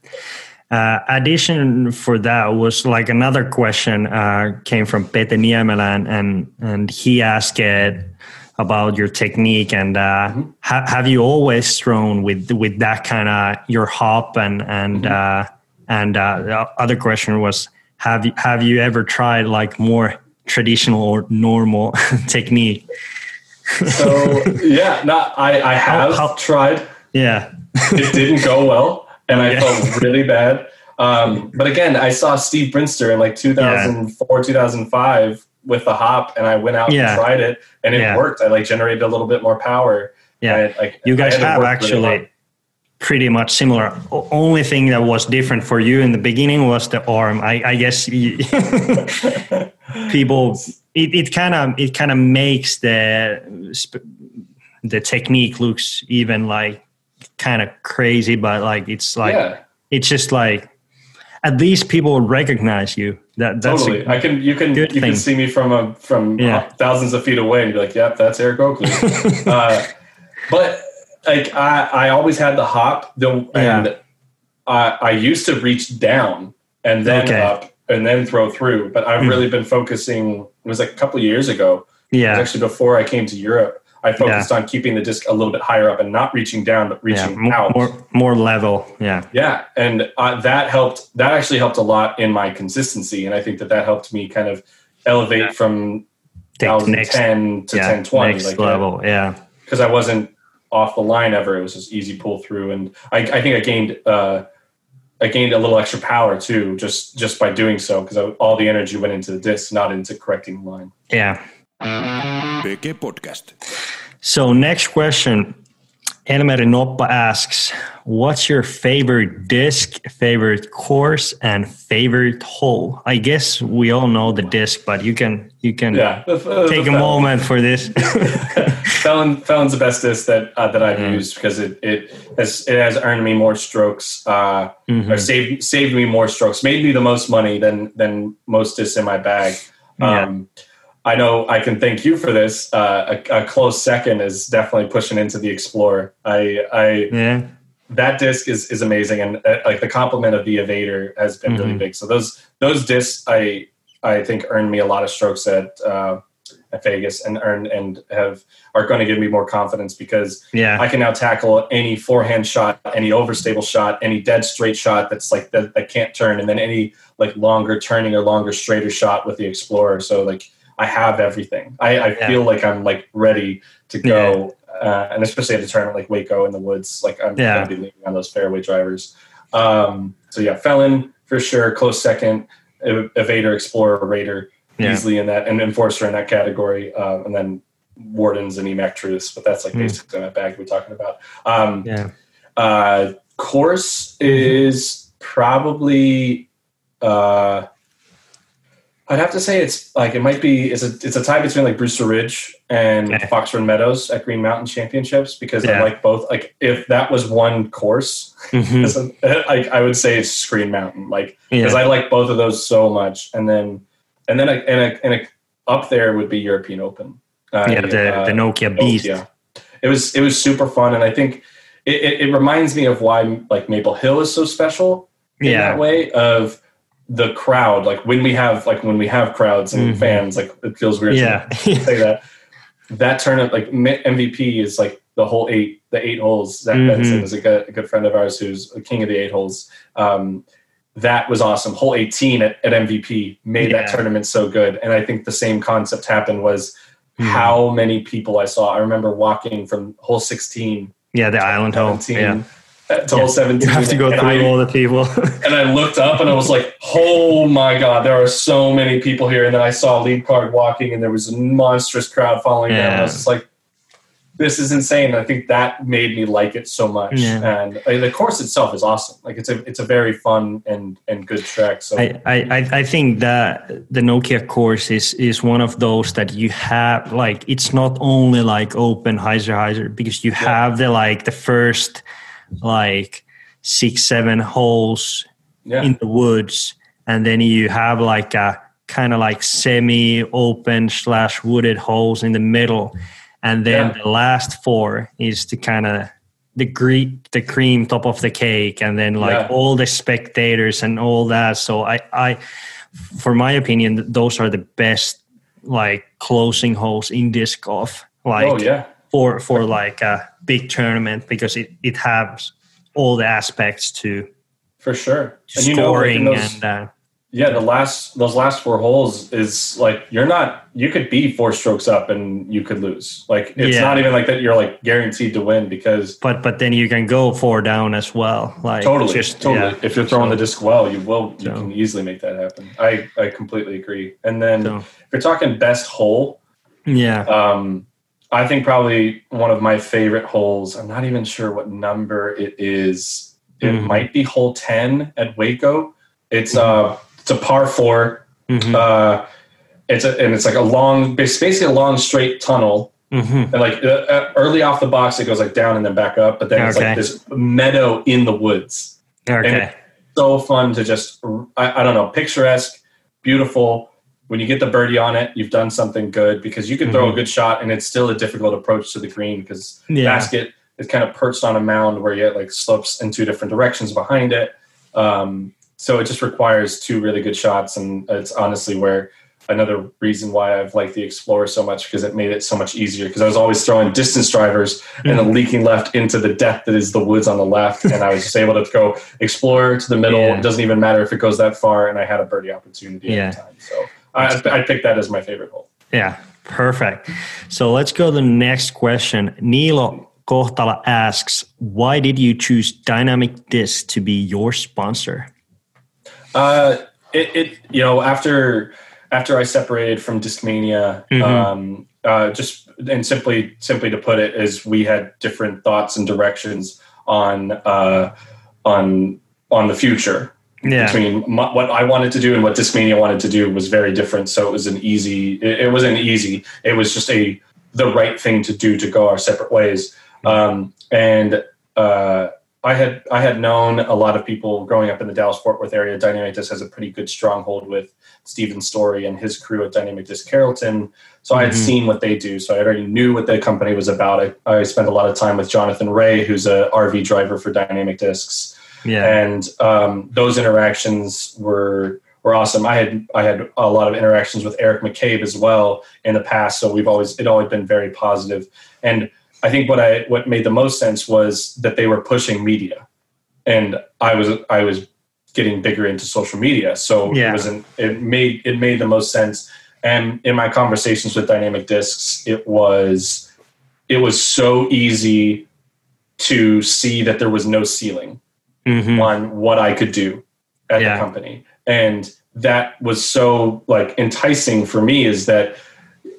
Uh, addition for that was like another question uh, came from Pete Niemelä and, and he asked it about your technique and uh, ha- have you always thrown with with that kind of your hop and and uh, and uh, the other question was have you have you ever tried like more traditional or normal technique? So yeah, not I I have how- tried. Yeah, It didn't go well, and I Yeah. felt really bad. Um, but again, I saw Steve Brinster in like 2004, 2005 with the hop, and I went out Yeah. and tried it, and it Yeah. worked. I like generated a little bit more power. yeah. And, like, you guys have worked really actually pretty much similar. O- only thing that was different for you in the beginning was the arm. I, I guess you, people it, it kind of it kind of makes the the technique looks even like kind of crazy, but like it's like yeah, it's just like at least people recognize you. That that's totally. I can you can you good can see me from a from Yeah. thousands of feet away and be like, "Yep, that's Eric Oakley." uh, but like I, I always had the hop, the and I, I used to reach down and then Okay. up and then throw through. But I've Mm. really been focusing. It was like a couple of years ago. Yeah. actually before I came to Europe. I focused on keeping the disc a little bit higher up and not reaching down, but Yeah, reaching out. more more level. Yeah, Yeah, and uh, that helped. That actually helped a lot in my consistency, and I think that that helped me kind of elevate Yeah. from take next 2010 to yeah 1020, next like level. Yeah, because I wasn't off the line ever. It was just easy pull through, and I, I think I gained uh, I gained a little extra power too, just just by doing so, because all the energy went into the disc, not into correcting the line. yeah. PG Podcast. So next question, Elmer Noppa asks, "What's your favorite disc, favorite course, and favorite hole?" I guess we all know the disc, but you can you can Yeah, the- the take a Felon- moment for this. Felon Felon's the best disc that uh, that I've Mm. used because it it has it has earned me more strokes. Uh, Mhm. or saved saved me more strokes, made me the most money than than most discs in my bag. Yeah. I know I can thank you for this. Uh, a, a close second is definitely pushing into the Explorer. I, I yeah, that disc is is amazing, and uh, like the compliment of the Evader has been really Mhm. big. So those those discs, I I think earned me a lot of strokes at uh, at Vegas, and earned and have are going to give me more confidence because yeah, I can now tackle any forehand shot, any overstable shot, any dead straight shot that's like that, that can't turn, and then any like longer turning or longer straighter shot with the Explorer. So like I have everything. I, I Yeah. feel like I'm like ready to go, uh, and especially at a tournament like Waco in the woods, like I'm Yeah. gonna be leaning on those fairway drivers. Um, so yeah, Felon for sure, close second. Ev- Evader, Explorer, Raider, Yeah. easily in that, and Enforcer in that category, uh, and then Wardens and EMAC Truths, but that's like Mm. basically that bag we're talking about. Um, yeah, uh, course is probably uh, I'd have to say it's like it might be it's a it's a tie between like Brewster Ridge and Okay. Run Meadows at Green Mountain Championships because Yeah. I like both. Like if that was one course, Mhm. a- like I would say it's Green Mountain. Like because yeah, I like both of those so much, and then and then a, and a, and a, up there would be European Open. Uh, yeah. The uh, the Nokia Beast. yeah, it was it was super fun, and I think it, it, it reminds me of why like Maple Hill is so special in Yeah, that way of the crowd. Like when we have like when we have crowds and Mhm. fans, like it feels weird yeah, to say that. That tournament, like MVP, is like the whole eight the eight holes. Zach Mhm. Benson is a good, a good friend of ours who's a king of the eight holes. Um, that was awesome. Hole 18 at, at MVP made that tournament so good. And I think the same concept happened was Mhm. how many people I saw. I remember walking from hole 16 yeah. The island hole. Yeah, to hole 17. you have to go through I, all the people. and I looked up and I was like, oh my God, there are so many people here. And then I saw lead card walking and there was a monstrous crowd following them. And I was just like, this is insane. I think that made me like it so much. Yeah. And uh, the course itself is awesome. Like it's a, it's a very fun and, and good track. So I, I, I- think that the Nokia course is is one of those that you have like it's not only like open hyzer hyzer because you have the like the first like six seven holes yeah. in the woods and then you have like a kind of like semi open slash wooded holes in the middle and then Yeah. the last four is to kind of the gre- the cream top of the cake, and then like Yeah. all the spectators and all that. So I, I, for my opinion, those are the best like closing holes in disc golf. Like oh yeah, for for like a big tournament because it it has all the aspects to for sure. And you know, like, scoring those, and uh, yeah, the last those last four holes is like you're not. You could be four strokes up and you could lose. Like it's Yeah. not even like that. You're like guaranteed to win because but but then you can go four down as well. Like totally, just totally. yeah. If you're throwing So- the disc well, you will. You So- can easily make that happen. I I completely agree. And then So, if you're talking best hole, yeah. Um, I think probably one of my favorite holes. I'm not even sure what number it is. It Mhm. might be hole ten at Waco. It's uh, it's a par four. Mhm, Uh, it's a, and it's like a long, basically a long straight tunnel. mhm. And like uh, uh, early off the box, it goes like down and then back up. But then it's like this meadow in the woods Okay. so fun to just I, I don't know picturesque beautiful when you get the birdie on it you've done something good because you can throw a Mhm. good shot and it's still a difficult approach to the green because the Yeah. basket is kind of perched on a mound where it like slopes in two different directions behind it um, so it just requires two really good shots and it's honestly where another reason why I've liked the Explorer so much because it made it so much easier because I was always throwing distance drivers and Mm-hmm. then leaking left into the depth that is the woods on the left and I was just able to go Explorer to the middle. Yeah. It doesn't even matter if it goes that far and I had a birdie opportunity Yeah. at the time. So I, I picked that as my favorite hole. Yeah, perfect. So let's go to the next question. Nilo Kohtala asks, why did you choose Dynamic Disc to be your sponsor? Uh, it, it you know after after I separated from Discmania, Mhm. um, uh, just and simply simply to put it is we had different thoughts and directions on uh, on on the future Yeah. between my, what I wanted to do and what Discmania wanted to do was very different. So it was an easy. It, it wasn't easy. It was just a the right thing to do to go our separate ways. Um, and uh, I had I had known a lot of people growing up in the Dallas Fort Worth area. Dynamic Disc has a pretty good stronghold with Steven Story and his crew at Dynamic Disc Carrollton. So I had Mhm. seen what they do. So I already knew what the company was about. I, I spent a lot of time with Jonathan Ray, who's a RV driver for Dynamic Discs Yeah. and um, those interactions were were awesome. I had I had a lot of interactions with Eric McCabe as well in the past, so we've always it always been very positive. And I think what I what made the most sense was that they were pushing media, and I was I was getting bigger into social media, so Yeah. it was an, it made it made the most sense. And in my conversations with Dynamic Discs, it was it was so easy to see that there was no ceiling Mhm. on what I could do at Yeah. the company. And that was so like enticing for me is that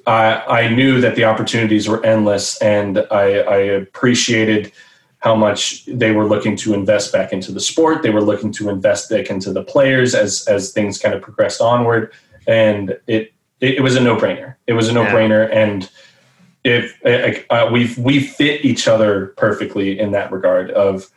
I, I knew that the opportunities were endless and I, I appreciated how much they were looking to invest back into the sport. They were looking to invest back into the players as, as things kind of progressed onward. And it, it, it was a no brainer. It was a no brainer. And if uh, we we fit each other perfectly in that regard of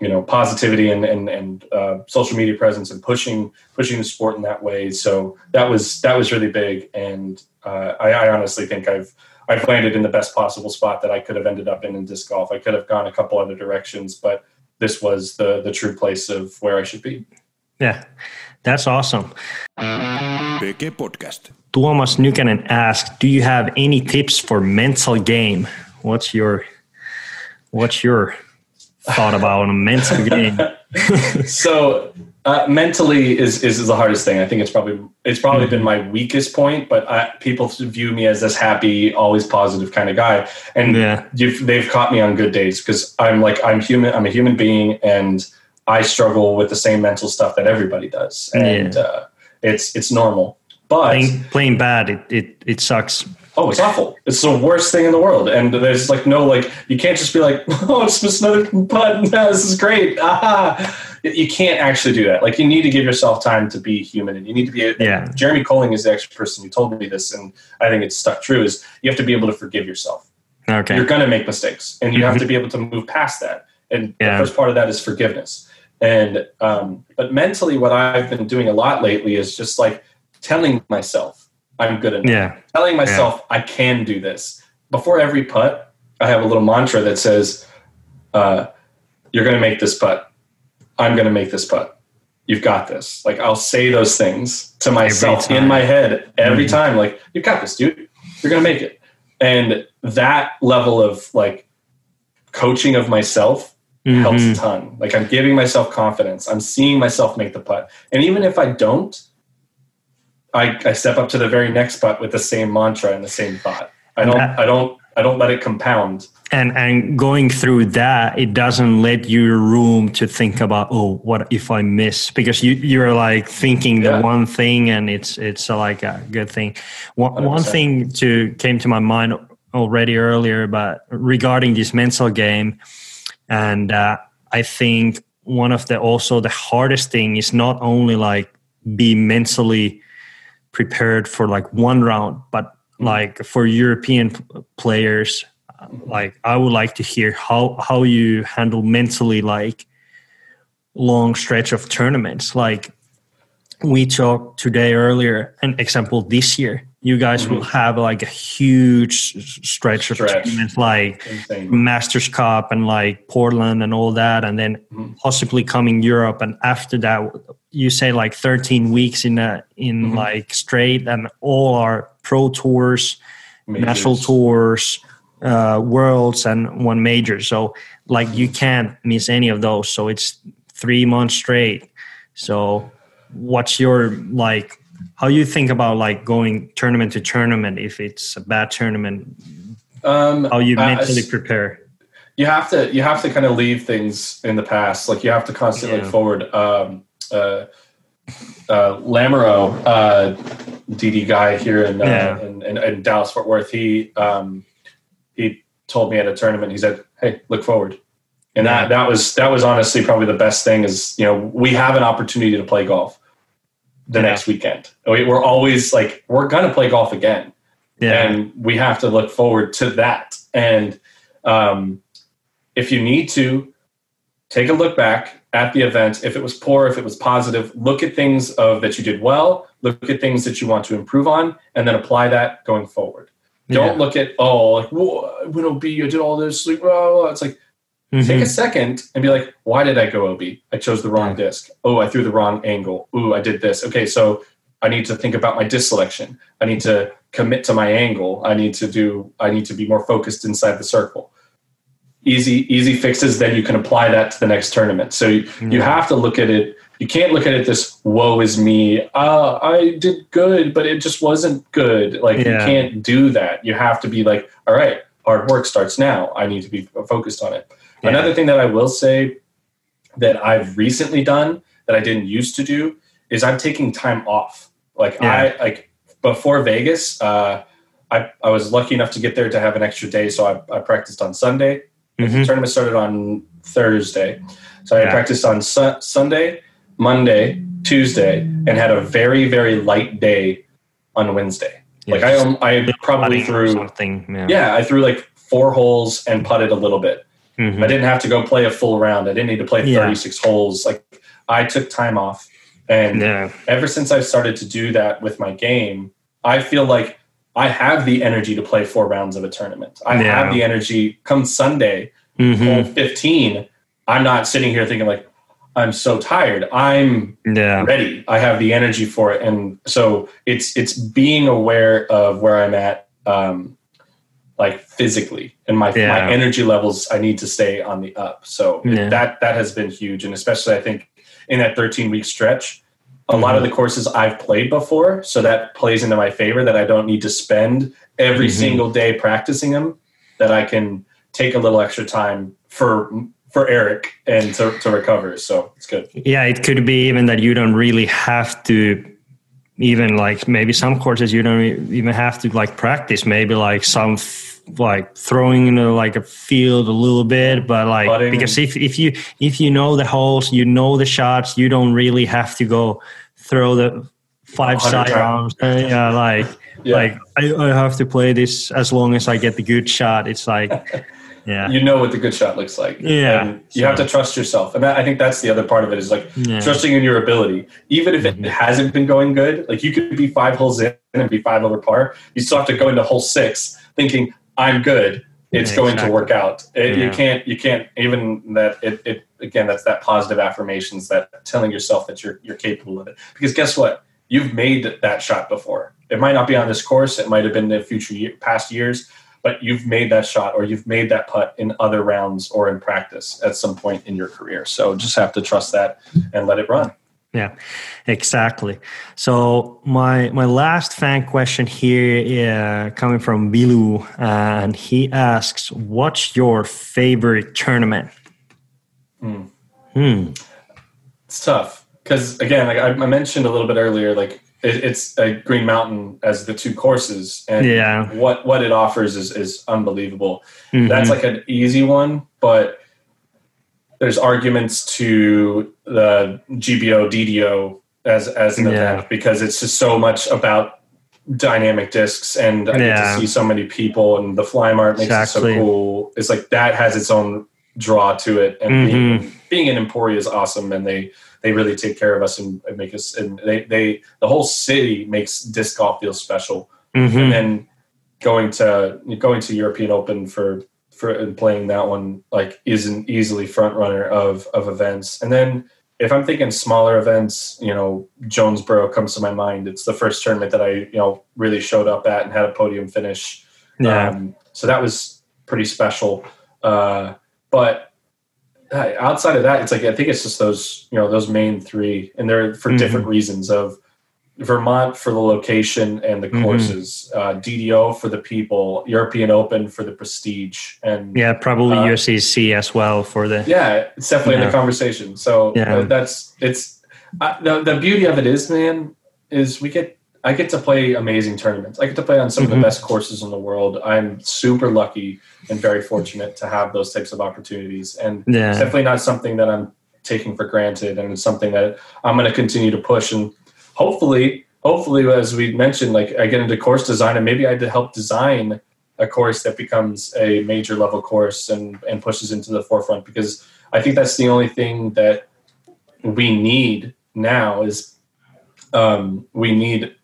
you know positivity and and, and uh, social media presence and pushing pushing the sport in that way so that was that was really big and uh, I, I honestly think I've I've landed in the best possible spot that I could have ended up in in disc golf I could have gone a couple other directions but this was the the true place of where I should be Yeah. That's awesome. PG Podcast. Tuomas Nykänen asks, do you have any tips for mental game? What's your what's your thought about a mental game? so uh, mentally is, is is the hardest thing. I think it's probably it's probably been my weakest point. But I, people view me as this happy, always positive kind of guy, and Yeah. you've, they've caught me on good days because I'm like I'm human. I'm a human being, and I struggle with the same mental stuff that everybody does, and Yeah. uh, it's it's normal. But playing playing bad, it, it, it sucks. Oh, it's awful. It's the worst thing in the world. And there's like no like you can't just be like, oh, it's just another putt. No, this is great. Ah. You can't actually do that. Like you need to give yourself time to be human, and you need to be. Yeah. Jeremy Koling is the extra person who told me this, and I think it's stuck true. Is you have to be able to forgive yourself. Okay. You're going to make mistakes, and you have to be able to move past that. And Yeah. the first part of that is forgiveness. And um, but mentally, what I've been doing a lot lately is just like telling myself I'm good enough Yeah. telling myself I can do this. Before every putt, I have a little mantra that says, uh, you're going to make this putt. I'm going to make this putt. You've got this. Like I'll say those things to myself in my head every Mhm. time. Like you've got this, dude. You're going to make it. And that level of like coaching of myself helps Mhm. a ton. Like I'm giving myself confidence. I'm seeing myself make the putt. And even if I don't, I, I step up to the very next putt with the same mantra and the same thought. I don't I don't I don't let it compound. and and going through that it doesn't let you room to think about oh what if i miss because you you're like thinking Yeah. the one thing and it's it's uh, like a good thing one, one 100%. thing to came to my mind already earlier but regarding this mental game and uh, i think one of the also the hardest thing is not only like be mentally prepared for like one round but like for european players uh, like i would like to hear how how you handle mentally like long stretch of tournaments like we talked today earlier an example this year you guys will have like a huge s- stretch, of tournaments like Insane. Masters Cup and like Portland and all that, and then Mhm. possibly coming Europe. And after that, you say like 13 weeks in a in Mhm. like straight, and all our pro tours, national tours, uh, worlds, and one major. So like you can't miss any of those. So it's three months straight. So what's your like? How you think about like going tournament to tournament if it's a bad tournament? Um, How you uh, mentally prepare? you have to you have to kind of leave things in the past. Like you have to constantly Yeah. look forward. Um, uh, uh, Lamoureux, uh, DD guy here in, uh, Yeah. in, in, in Dallas Fort Worth, he um, he told me at a tournament. He said, "Hey, look forward," and Yeah. that that was that was honestly probably the best thing. Is you know we have an opportunity to play golf the Yeah. next weekend. We- We're always like we're gonna play golf again Yeah, and we have to look forward to that. And um, if you need to, take a look back at the event. If it was poor, if it was positive, look at things of that you did well. Look at things that you want to improve on, and then apply that going forward. Don't look at oh like I OB, I did all this. Like, blah, blah, blah. It's like Mhm. take a second and be like, why did I go OB? I chose the wrong Yeah. disc. Oh, I threw the wrong angle. Ooh, I did this. Okay, so I need to think about my disc selection. I need to commit to my angle. I need to do. I need to be more focused inside the circle. Easy, easy fixes. Then you can apply that to the next tournament. So you, you have to look at it. You can't look at it this "woe is me." Uh, I did good, but it just wasn't good. Like you can't do that. You have to be like, all right, hard work starts now. I need to be focused on it. Yeah. Another thing that I will say that I've recently done that I didn't used to do is I'm taking time off. Like Yeah. I like before Vegas, uh, I I was lucky enough to get there to have an extra day, so I, I practiced on Sunday. The Mhm. tournament started on Thursday, so I Yeah. practiced on su- Sunday, Monday, Tuesday, and had a very very light day on Wednesday. Like I um, I probably threw something. Yeah. yeah I threw like four holes and putted a little bit. Mhm. I didn't have to go play a full round. I didn't need to play Yeah. 36 holes. Like I took time off. And Yeah. ever since I've started to do that with my game, I feel like I have the energy to play four rounds of a tournament. I Yeah. have the energy come Sunday, Mhm. hole 15. I'm not sitting here thinking like, I'm so tired. I'm Yeah. ready. I have the energy for it. And so it's it's being aware of where I'm at um like physically and my Yeah. my energy levels I need to stay on the up. So that that has been huge and especially I think in that 13 week stretch a lot Mm-hmm. of the courses I've played before so that plays into my favor that I don't need to spend every Mhm. single day practicing them that I can take a little extra time for for Eric and to, to recover. So it's good. Yeah, it could be even that you don't really have to even like maybe some courses you don't even have to like practice. Maybe like some f- like throwing in a, like a field a little bit but like because if, if you if you know the holes you know the shots you don't really have to go throw the five side arms uh, yeah like Yeah. like I, I have to play this as long as I get the good shot. It's like yeah you know what the good shot looks like. Yeah. And you have to trust yourself. And that, I think that's the other part of it is like Yeah. trusting in your ability. Even if it Mhm. hasn't been going good, like you could be five holes in and be five over par. You still have to go into hole six thinking, I'm good. it's Yeah, going exactly. to work out. It, Yeah. You can't you can't even that it, it again that's that positive affirmations that telling yourself that you're you're capable of it. Because guess what? You've made that shot before. It might not be on this course. It might have been in future year, past years, but you've made that shot or you've made that putt in other rounds or in practice at some point in your career. So just have to trust that and let it run. Yeah, exactly. So my my last fan question here, uh, coming from Bilu, uh, and he asks, "What's your favorite tournament?" Hmm. Hmm. It's tough because again, like I, I mentioned a little bit earlier, like it, it's a Green Mountain as the two courses, and Yeah. what what it offers is is unbelievable. Mhm. That's like an easy one, but there's arguments to the GBO DDO as as an Yeah. event because it's just so much about dynamic discs and I get to see so many people and the fly mart makes Exactly. it so cool. It's like that has its own draw to it and being, being in Emporia is awesome and they they really take care of us and, and make us and they they the whole city makes disc golf feel special Mhm. and then going to going to European Open for for and playing that one like is an easily front runner of of events. And then if I'm thinking smaller events, you know, Jonesboro comes to my mind. It's the first tournament that I you know really showed up at and had a podium finish. Yeah. Um, so that was pretty special. Uh, but outside of that, it's like I think it's just those you know those main three, and they're for Mhm. different reasons. Of Vermont for the location and the Mhm. courses, uh, DDO for the people, European Open for the prestige, and yeah, probably Uh, USCC as well for the. yeah, it's definitely in Yeah. the conversation. So Yeah. uh, that's it's uh, the the beauty of it is, man, is we get I get to play amazing tournaments. I get to play on some of Mhm. the best courses in the world. I'm super lucky and very fortunate to have those types of opportunities, and it's definitely not something that I'm taking for granted, and it's something that I'm going to continue to push and hopefully, hopefully, as we mentioned, like I get into course design, and maybe I had to help design a course that becomes a major level course and and pushes into the forefront because I think that's the only thing that we need now is um, we need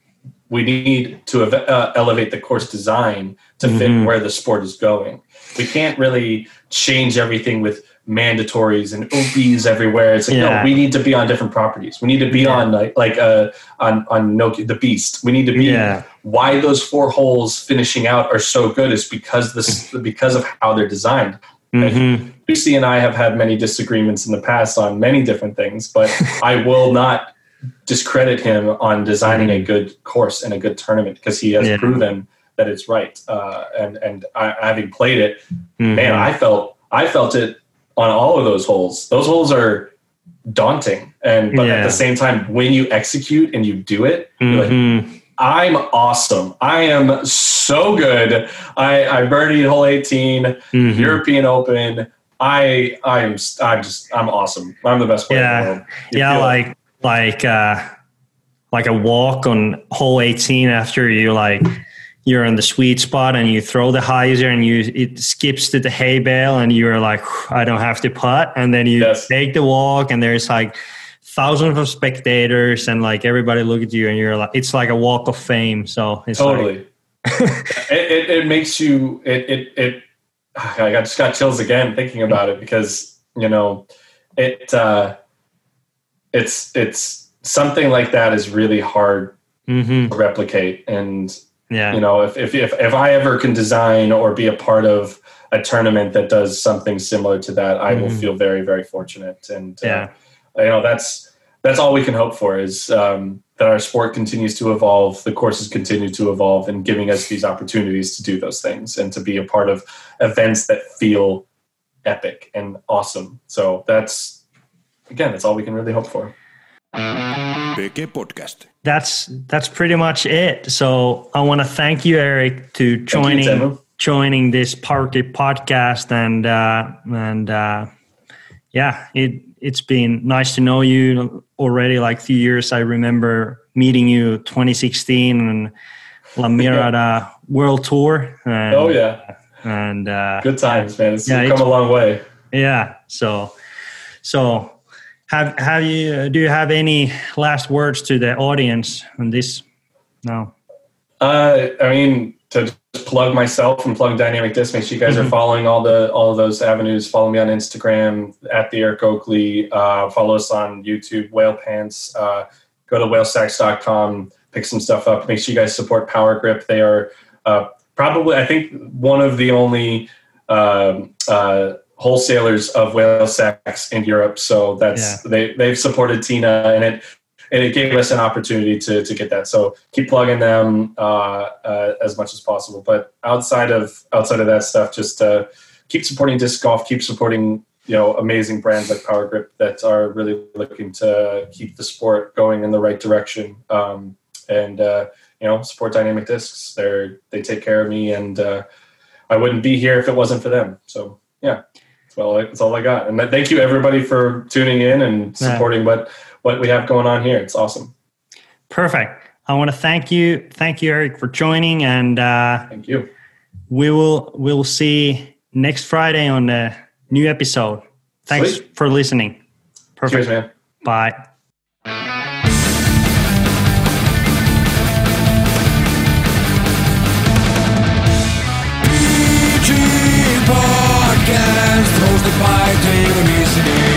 we need to ev- uh, elevate the course design to fit Mhm. where the sport is going. We can't really change everything with mandatories and OBs everywhere. It's like Yeah. no, we need to be on different properties. We need to be Yeah. on like like uh, on on Nokia the Beast. We need to be Yeah. why those four holes finishing out are so good is because this because of how they're designed. Mhm. Jussi and I have had many disagreements in the past on many different things, but I will not discredit him on designing a good course and a good tournament because he has Yeah. proven that it's right. Uh, and and I, having played it, Mhm. man, I felt I felt it on all of those holes. Those holes are daunting, and but Yeah. at the same time, when you execute and you do it, you're like. I'm awesome. I am so good. I, I birdied hole 18, Mhm. European Open. I I'm I'm just I'm awesome. I'm the best player Yeah. in the world. Yeah like like uh like a walk on hole 18 after you like you're in the sweet spot and you throw the hyzer and you it skips to the hay bale and you're like i don't have to putt and then you Yes. take the walk and there's like thousands of spectators and like everybody look at you and you're like it's like a walk of fame so it's like totally. it, it, it makes you it it it. I got just got chills again thinking about it because you know it. uh It's it's something like that is really hard mhm, to replicate. And yeah. you know if, if if if i ever can design or be a part of a tournament that does something similar to that i will Mhm. feel very very fortunate. And uh, Yeah. you know that's that's all we can hope for is um, that our sport continues to evolve the courses continue to evolve and giving us these opportunities to do those things and to be a part of events that feel epic and awesome. So that's again that's all we can really hope for PK Podcast. that's that's pretty much it. So I want to thank you, Eric, to joining Temu. joining this party podcast, and uh, and uh, yeah, it it's been nice to know you already. Like few years, I remember meeting you 2016 and La Mirada World Tour. And, oh yeah and uh, good times man it's Yeah, come it's- a long way yeah. So so have have you do you have any last words to the audience on this? No. Uh, I mean, to plug myself and plug Dynamic Disc. Make sure you guys Mhm. are following all the all of those avenues. Follow me on Instagram at the Eric Oakley. Uh, follow us on YouTube, Whale Pants. Uh, go to whalesacks.com, pick some stuff up. Make sure you guys support Power Grip. They are uh, probably, I think, one of the only um, uh, wholesalers of whale sacks in Europe. So that's they they've supported Tina, and it and it gave us an opportunity to to get that. So keep plugging them uh, uh, as much as possible. But outside of outside of that stuff, just uh, keep supporting disc golf. Keep supporting you know amazing brands like Power Grip that are really looking to keep the sport going in the right direction. Um, and uh, you know support Dynamic Discs. They're they take care of me, and uh, I wouldn't be here if it wasn't for them. So yeah. Well, that's all I got. And thank you everybody for tuning in and Yeah. supporting what what we have going on here. It's awesome. Perfect. I want to thank you, thank you, Eric, for joining, and uh, Thank you. we will we will see next Friday on the new episode. Thanks Sweet. for listening. Perfect. Cheers, man. Bye. mostly by need to he's